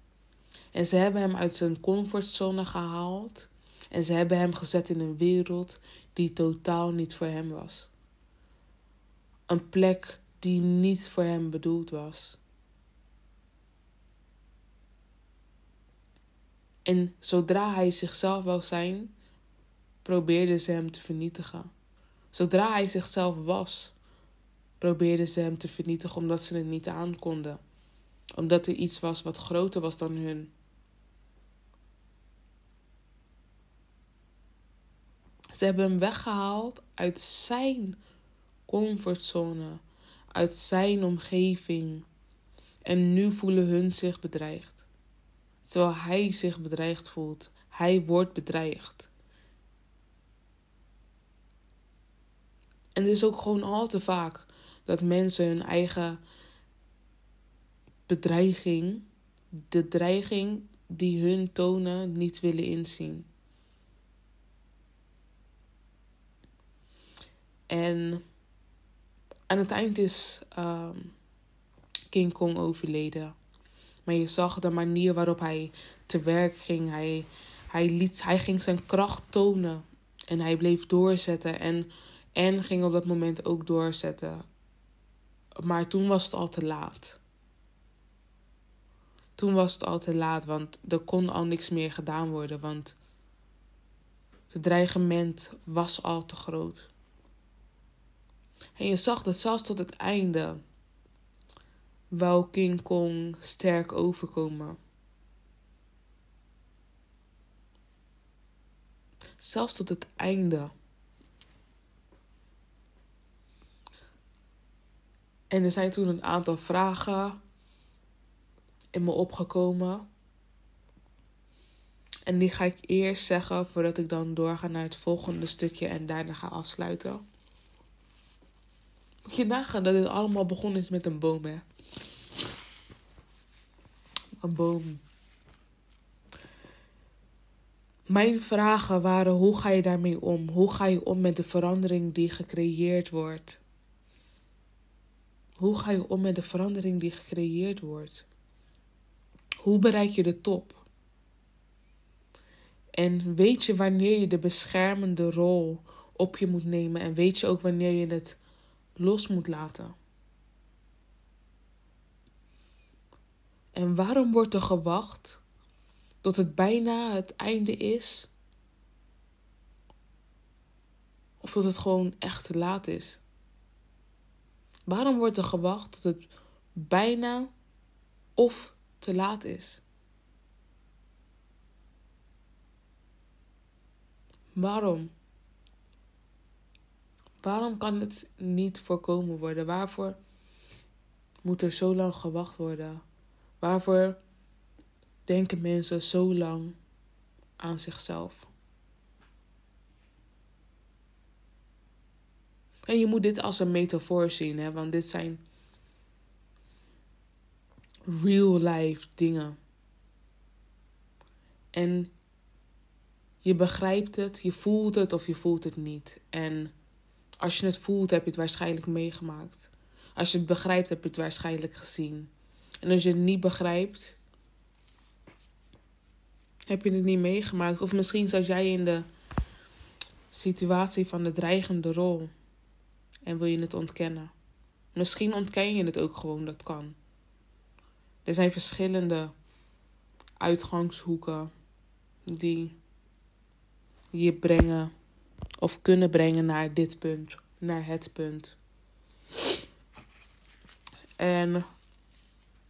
S1: En ze hebben hem uit zijn comfortzone gehaald. En ze hebben hem gezet in een wereld die totaal niet voor hem was. Een plek die niet voor hem bedoeld was. En zodra hij zichzelf wou zijn, probeerden ze hem te vernietigen. Zodra hij zichzelf was, probeerden ze hem te vernietigen omdat ze het niet aankonden. Omdat er iets was wat groter was dan hun. Ze hebben hem weggehaald uit zijn comfortzone, uit zijn omgeving. En nu voelen hun zich bedreigd. Terwijl hij zich bedreigd voelt. Hij wordt bedreigd. En het is ook gewoon al te vaak dat mensen hun eigen bedreiging, de dreiging die hun tonen, niet willen inzien. En aan het eind is um, King Kong overleden. Maar je zag de manier waarop hij te werk ging. Hij, hij, liet, hij ging zijn kracht tonen. En hij bleef doorzetten. En, en ging op dat moment ook doorzetten. Maar toen was het al te laat. Toen was het al te laat, want er kon al niks meer gedaan worden. Want het dreigement was al te groot. En je zag dat zelfs tot het einde wou King Kong sterk overkomen. Zelfs tot het einde. En er zijn toen een aantal vragen in me opgekomen. En die ga ik eerst zeggen voordat ik dan doorga naar het volgende stukje en daarna ga afsluiten. Moet je nagaan dat dit allemaal begonnen is met een boom, hè? Een boom. Mijn vragen waren: hoe ga je daarmee om? Hoe ga je om met de verandering die gecreëerd wordt? Hoe ga je om met de verandering die gecreëerd wordt? Hoe bereik je de top? En weet je wanneer je de beschermende rol op je moet nemen en weet je ook wanneer je het los moet laten? En waarom wordt er gewacht tot het bijna het einde is? Of tot het gewoon echt te laat is? Waarom wordt er gewacht tot het bijna of te laat is. Waarom? Waarom kan het niet voorkomen worden? Waarvoor moet er zo lang gewacht worden? Waarvoor denken mensen zo lang aan zichzelf? En je moet dit als een metafoor zien, hè? want dit zijn real life dingen. En je begrijpt het, je voelt het of je voelt het niet. En als je het voelt, heb je het waarschijnlijk meegemaakt. Als je het begrijpt, heb je het waarschijnlijk gezien. En als je het niet begrijpt, heb je het niet meegemaakt. Of misschien zat jij in de situatie van de dreigende rol en wil je het ontkennen. Misschien ontken je het ook gewoon, dat kan. Er zijn verschillende uitgangshoeken die je brengen of kunnen brengen naar dit punt, naar het punt. En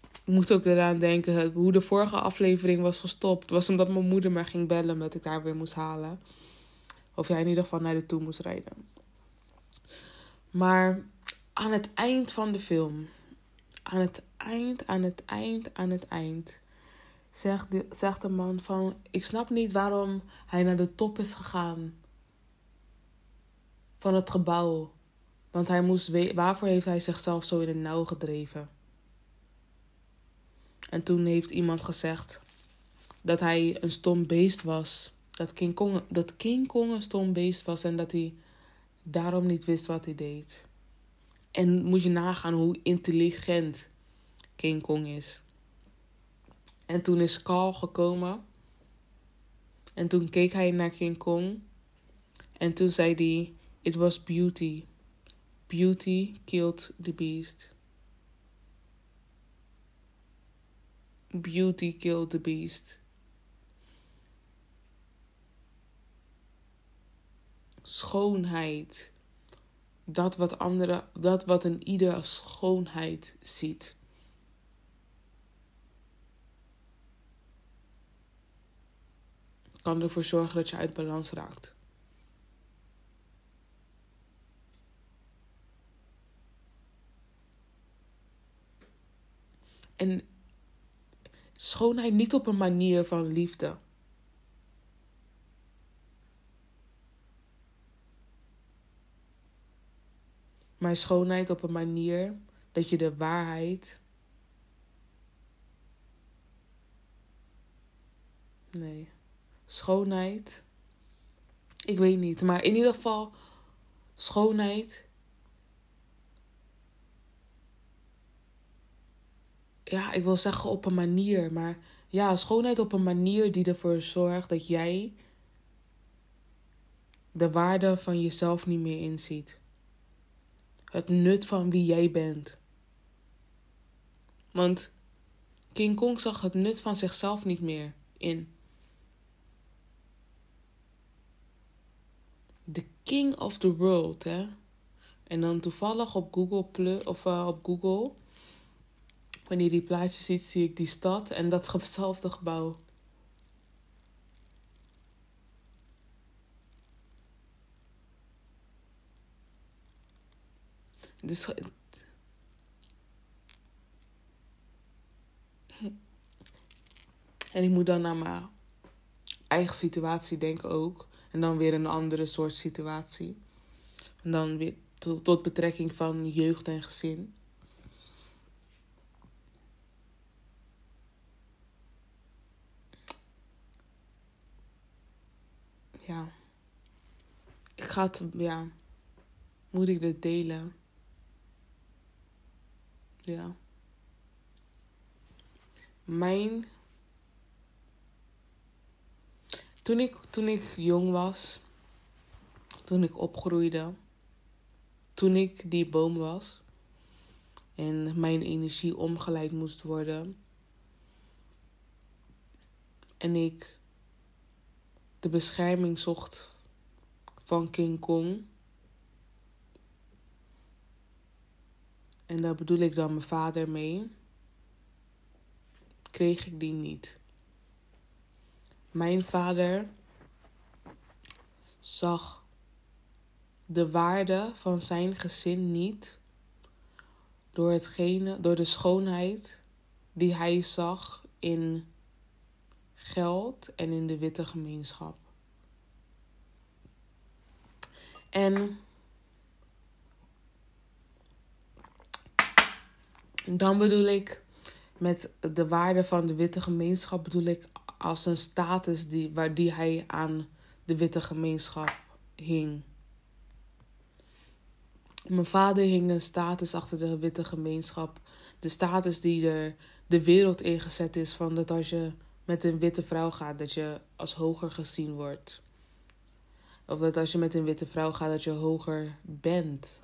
S1: ik moet ook eraan denken hoe de vorige aflevering was gestopt. was omdat mijn moeder me ging bellen omdat ik haar weer moest halen. Of jij in ieder geval naar de toe moest rijden. Maar aan het eind van de film, aan het eind, aan het eind, aan het eind, zegt de, zegt de man van: Ik snap niet waarom hij naar de top is gegaan van het gebouw. Want hij moest waarvoor heeft hij zichzelf zo in het nauw gedreven? En toen heeft iemand gezegd dat hij een stom beest was. Dat King Kong, dat King Kong een stom beest was en dat hij daarom niet wist wat hij deed. En moet je nagaan hoe intelligent King Kong is. En toen is Carl gekomen. En toen keek hij naar King Kong. En toen zei hij: It was beauty. Beauty killed the beast. Beauty killed the beast. schoonheid. Dat wat anderen, dat wat een ieder als schoonheid ziet. Kan ervoor zorgen dat je uit balans raakt. En schoonheid niet op een manier van liefde. maar schoonheid op een manier dat je de waarheid. Nee. Schoonheid. Ik weet niet, maar in ieder geval schoonheid. Ja, ik wil zeggen op een manier, maar ja, schoonheid op een manier die ervoor zorgt dat jij de waarde van jezelf niet meer inziet het nut van wie jij bent. Want King Kong zag het nut van zichzelf niet meer in. The king of the world, hè? En dan toevallig op Google of uh, op Google, wanneer die plaatjes ziet, zie ik die stad en datzelfde gebouw. Dus. En ik moet dan naar mijn eigen situatie denken ook. En dan weer een andere soort situatie. En dan weer tot betrekking van jeugd en gezin. Ja. Ik ga het, ja. Moet ik dit delen? Ja. Mijn. Toen ik, toen ik jong was, toen ik opgroeide, toen ik die boom was en mijn energie omgeleid moest worden en ik de bescherming zocht van King Kong En daar bedoel ik dan mijn vader mee. kreeg ik die niet. Mijn vader zag de waarde van zijn gezin niet door hetgene, door de schoonheid die hij zag in geld en in de witte gemeenschap. En dan bedoel ik met de waarde van de witte gemeenschap bedoel ik als een status die, waar die hij aan de witte gemeenschap hing. Mijn vader hing een status achter de witte gemeenschap. De status die er de wereld ingezet is van dat als je met een witte vrouw gaat, dat je als hoger gezien wordt. Of dat als je met een witte vrouw gaat, dat je hoger bent.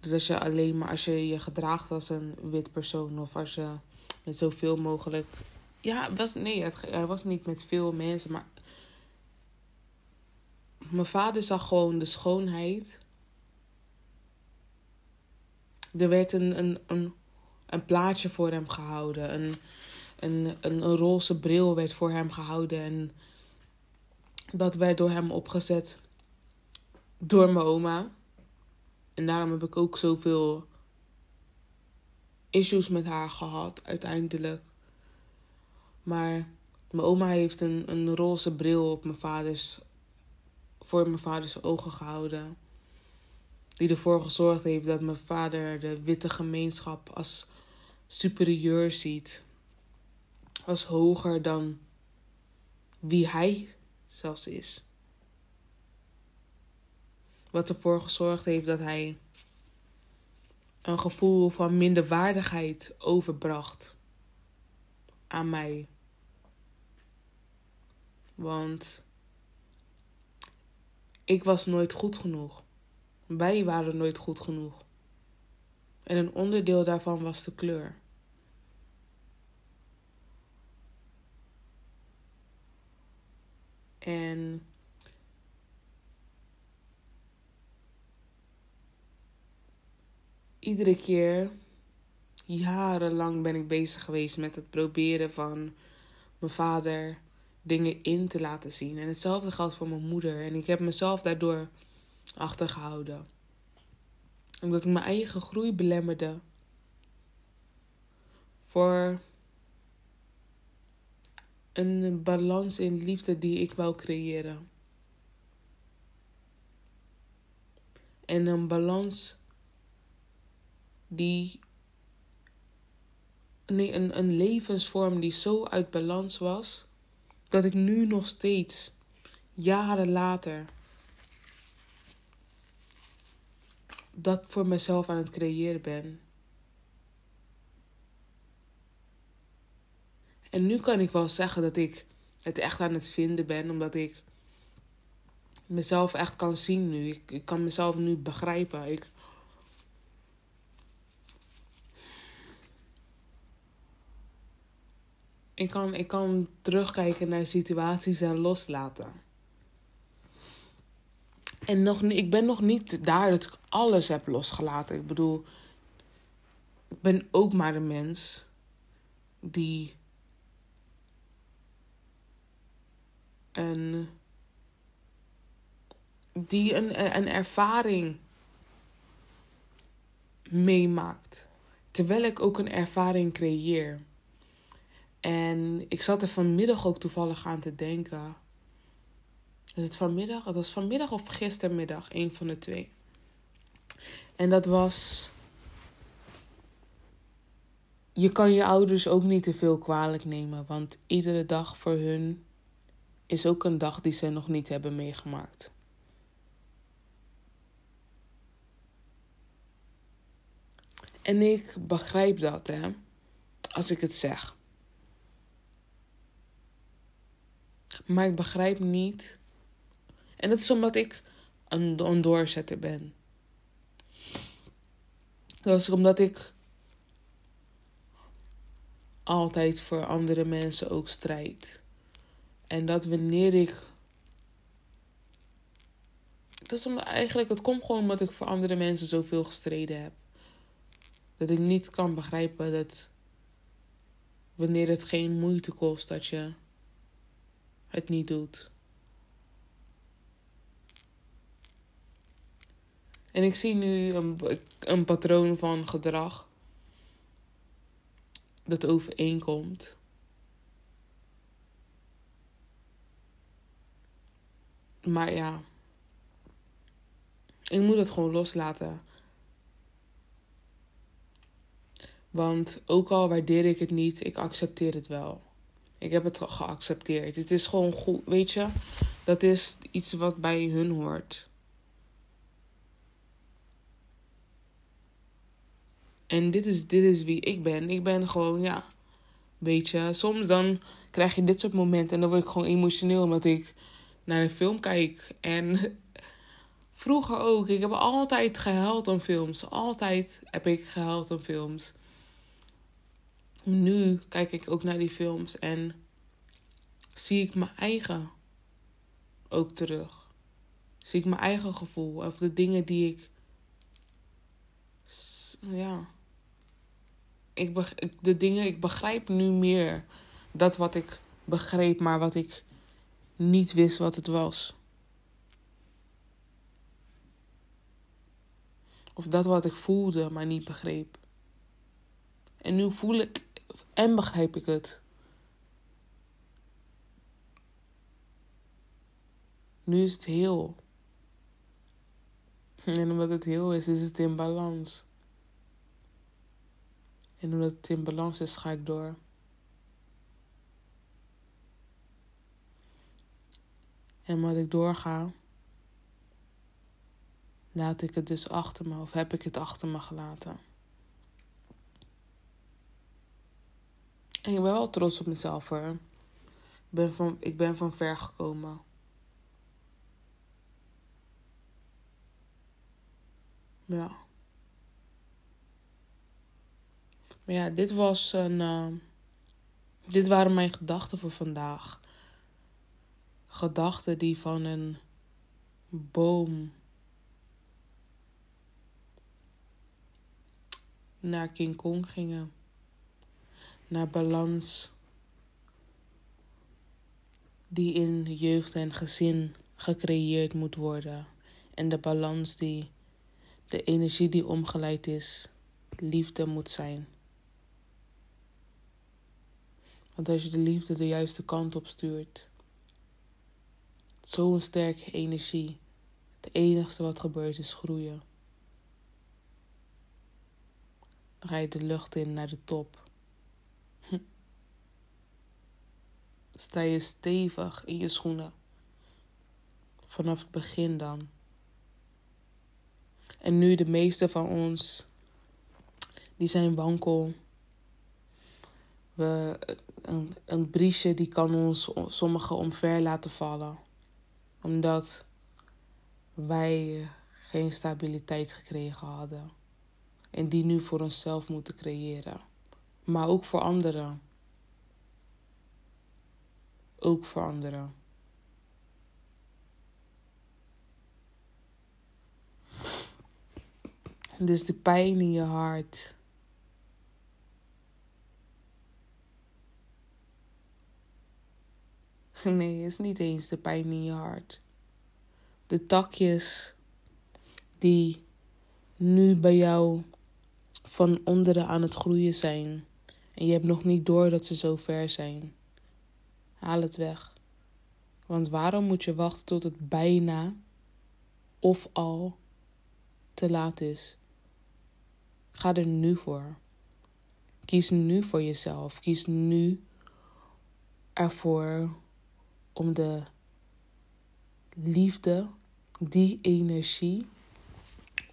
S1: Dus als je alleen maar als je je gedraagt als een wit persoon of als je met zoveel mogelijk. Ja, was, nee, het, het was niet met veel mensen, maar. Mijn vader zag gewoon de schoonheid. Er werd een, een, een, een plaatje voor hem gehouden. Een, een, een, roze bril werd voor hem gehouden. En dat werd door hem opgezet. Door mijn oma. En daarom heb ik ook zoveel issues met haar gehad, uiteindelijk. Maar mijn oma heeft een, een roze bril op mijn vaders, voor mijn vaders ogen gehouden. Die ervoor gezorgd heeft dat mijn vader de witte gemeenschap als superieur ziet. Als hoger dan wie hij zelfs is. Wat ervoor gezorgd heeft dat hij een gevoel van minderwaardigheid overbracht aan mij. Want ik was nooit goed genoeg. Wij waren nooit goed genoeg. En een onderdeel daarvan was de kleur. En iedere keer, jarenlang ben ik bezig geweest met het proberen van mijn vader dingen in te laten zien. En hetzelfde geldt voor mijn moeder. En ik heb mezelf daardoor achtergehouden. Omdat ik mijn eigen groei belemmerde. Voor een balans in liefde die ik wou creëren. En een balans die. Nee, een, een levensvorm die zo uit balans was. Dat ik nu nog steeds, jaren later. dat voor mezelf aan het creëren ben. En nu kan ik wel zeggen dat ik het echt aan het vinden ben, omdat ik mezelf echt kan zien nu. Ik, kan mezelf nu begrijpen. Ik, ik, kan, ik kan terugkijken naar situaties en loslaten. En nog, ik ben nog niet daar dat ik alles heb losgelaten. Ik bedoel, ik ben ook maar een mens die een, die een, een ervaring meemaakt. Terwijl ik ook een ervaring creëer. En ik zat er vanmiddag ook toevallig aan te denken. Is het vanmiddag? Het was vanmiddag of gistermiddag, een van de twee. En dat was. Je kan je ouders ook niet te veel kwalijk nemen, want iedere dag voor hun is ook een dag die ze nog niet hebben meegemaakt. En ik begrijp dat, hè, als ik het zeg. Maar ik begrijp niet. En dat is omdat ik een, een doorzetter ben. Dat is omdat ik altijd voor andere mensen ook strijd. En dat wanneer ik. Dat is omdat eigenlijk, het komt gewoon omdat ik voor andere mensen zoveel gestreden heb. Dat ik niet kan begrijpen dat wanneer het geen moeite kost dat je het niet doet. En ik zie nu een, een patroon van gedrag dat overeenkomt. Maar ja, ik moet het gewoon loslaten. Want ook al waardeer ik het niet, ik accepteer het wel. Ik heb het geaccepteerd. Het is gewoon goed, weet je? Dat is iets wat bij hun hoort. En dit is, dit is wie ik ben. Ik ben gewoon, ja, weet je. Soms dan krijg je dit soort momenten en dan word ik gewoon emotioneel omdat ik naar een film kijk. En vroeger ook. Ik heb altijd gehuild om films. Altijd heb ik gehuild om films. Nu kijk ik ook naar die films en zie ik mijn eigen ook terug. Zie ik mijn eigen gevoel of de dingen die ik. Ja. Ik, de dingen, ik begrijp nu meer dat wat ik begreep, maar wat ik niet wist wat het was. Of dat wat ik voelde, maar niet begreep. En nu voel ik en begrijp ik het. Nu is het heel. En omdat het heel is, is het in balans. En omdat het in balans is, ga ik door. En omdat ik doorga, laat ik het dus achter me of heb ik het achter me gelaten. En ik ben wel trots op mezelf hoor. Ik ben van, ik ben van ver gekomen. Ja. Maar ja, dit was een. Uh, dit waren mijn gedachten voor vandaag. Gedachten die van een boom naar King Kong gingen naar balans die in jeugd en gezin gecreëerd moet worden. En de balans die, de energie die omgeleid is, liefde moet zijn. Want als je de liefde de juiste kant op stuurt, zo'n sterke energie, het enige wat gebeurt is groeien. Dan ga je de lucht in naar de top. sta je stevig in je schoenen. Vanaf het begin dan. En nu de meeste van ons, die zijn wankel. We, een, een briesje die kan ons sommigen omver laten vallen. Omdat wij geen stabiliteit gekregen hadden. En die nu voor onszelf moeten creëren. Maar ook voor anderen ook veranderen. Dus de pijn in je hart. Nee, het is niet eens de pijn in je hart. De takjes die nu bij jou van onderen aan het groeien zijn. En je hebt nog niet door dat ze zo ver zijn. Haal het weg. Want waarom moet je wachten tot het bijna of al te laat is? Ga er nu voor. Kies nu voor jezelf. Kies nu ervoor om de liefde, die energie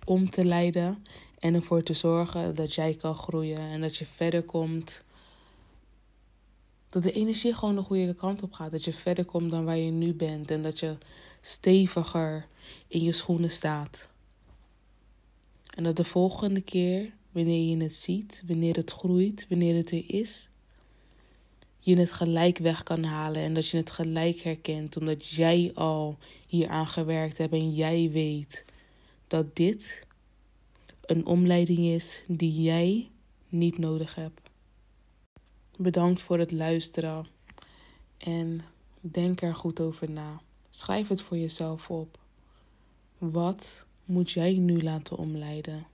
S1: om te leiden en ervoor te zorgen dat jij kan groeien en dat je verder komt dat de energie gewoon de goede kant op gaat. Dat je verder komt dan waar je nu bent. En dat je steviger in je schoenen staat. En dat de volgende keer, wanneer je het ziet, wanneer het groeit, wanneer het er is, je het gelijk weg kan halen. En dat je het gelijk herkent, omdat jij al hier aan gewerkt hebt en jij weet dat dit een omleiding is die jij niet nodig hebt. Bedankt voor het luisteren. En denk er goed over na. Schrijf het voor jezelf op. Wat moet jij nu laten omleiden?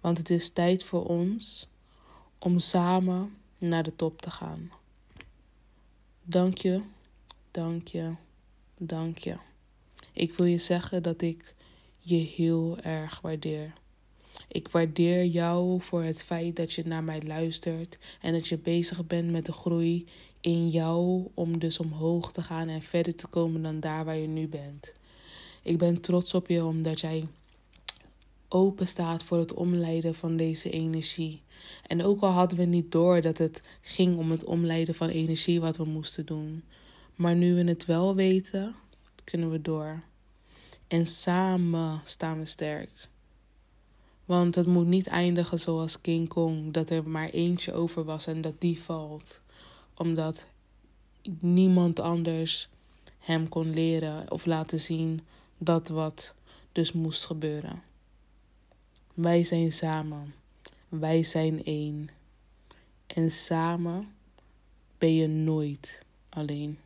S1: Want het is tijd voor ons om samen naar de top te gaan. Dank je, dank je, dank je. Ik wil je zeggen dat ik je heel erg waardeer. Ik waardeer jou voor het feit dat je naar mij luistert en dat je bezig bent met de groei in jou om dus omhoog te gaan en verder te komen dan daar waar je nu bent. Ik ben trots op je omdat jij open staat voor het omleiden van deze energie. En ook al hadden we niet door dat het ging om het omleiden van energie wat we moesten doen. Maar nu we het wel weten, kunnen we door. En samen staan we sterk. Want het moet niet eindigen zoals King Kong, dat er maar eentje over was en dat die valt. Omdat niemand anders hem kon leren of laten zien dat wat dus moest gebeuren. Wij zijn samen. Wij zijn één. En samen ben je nooit alleen.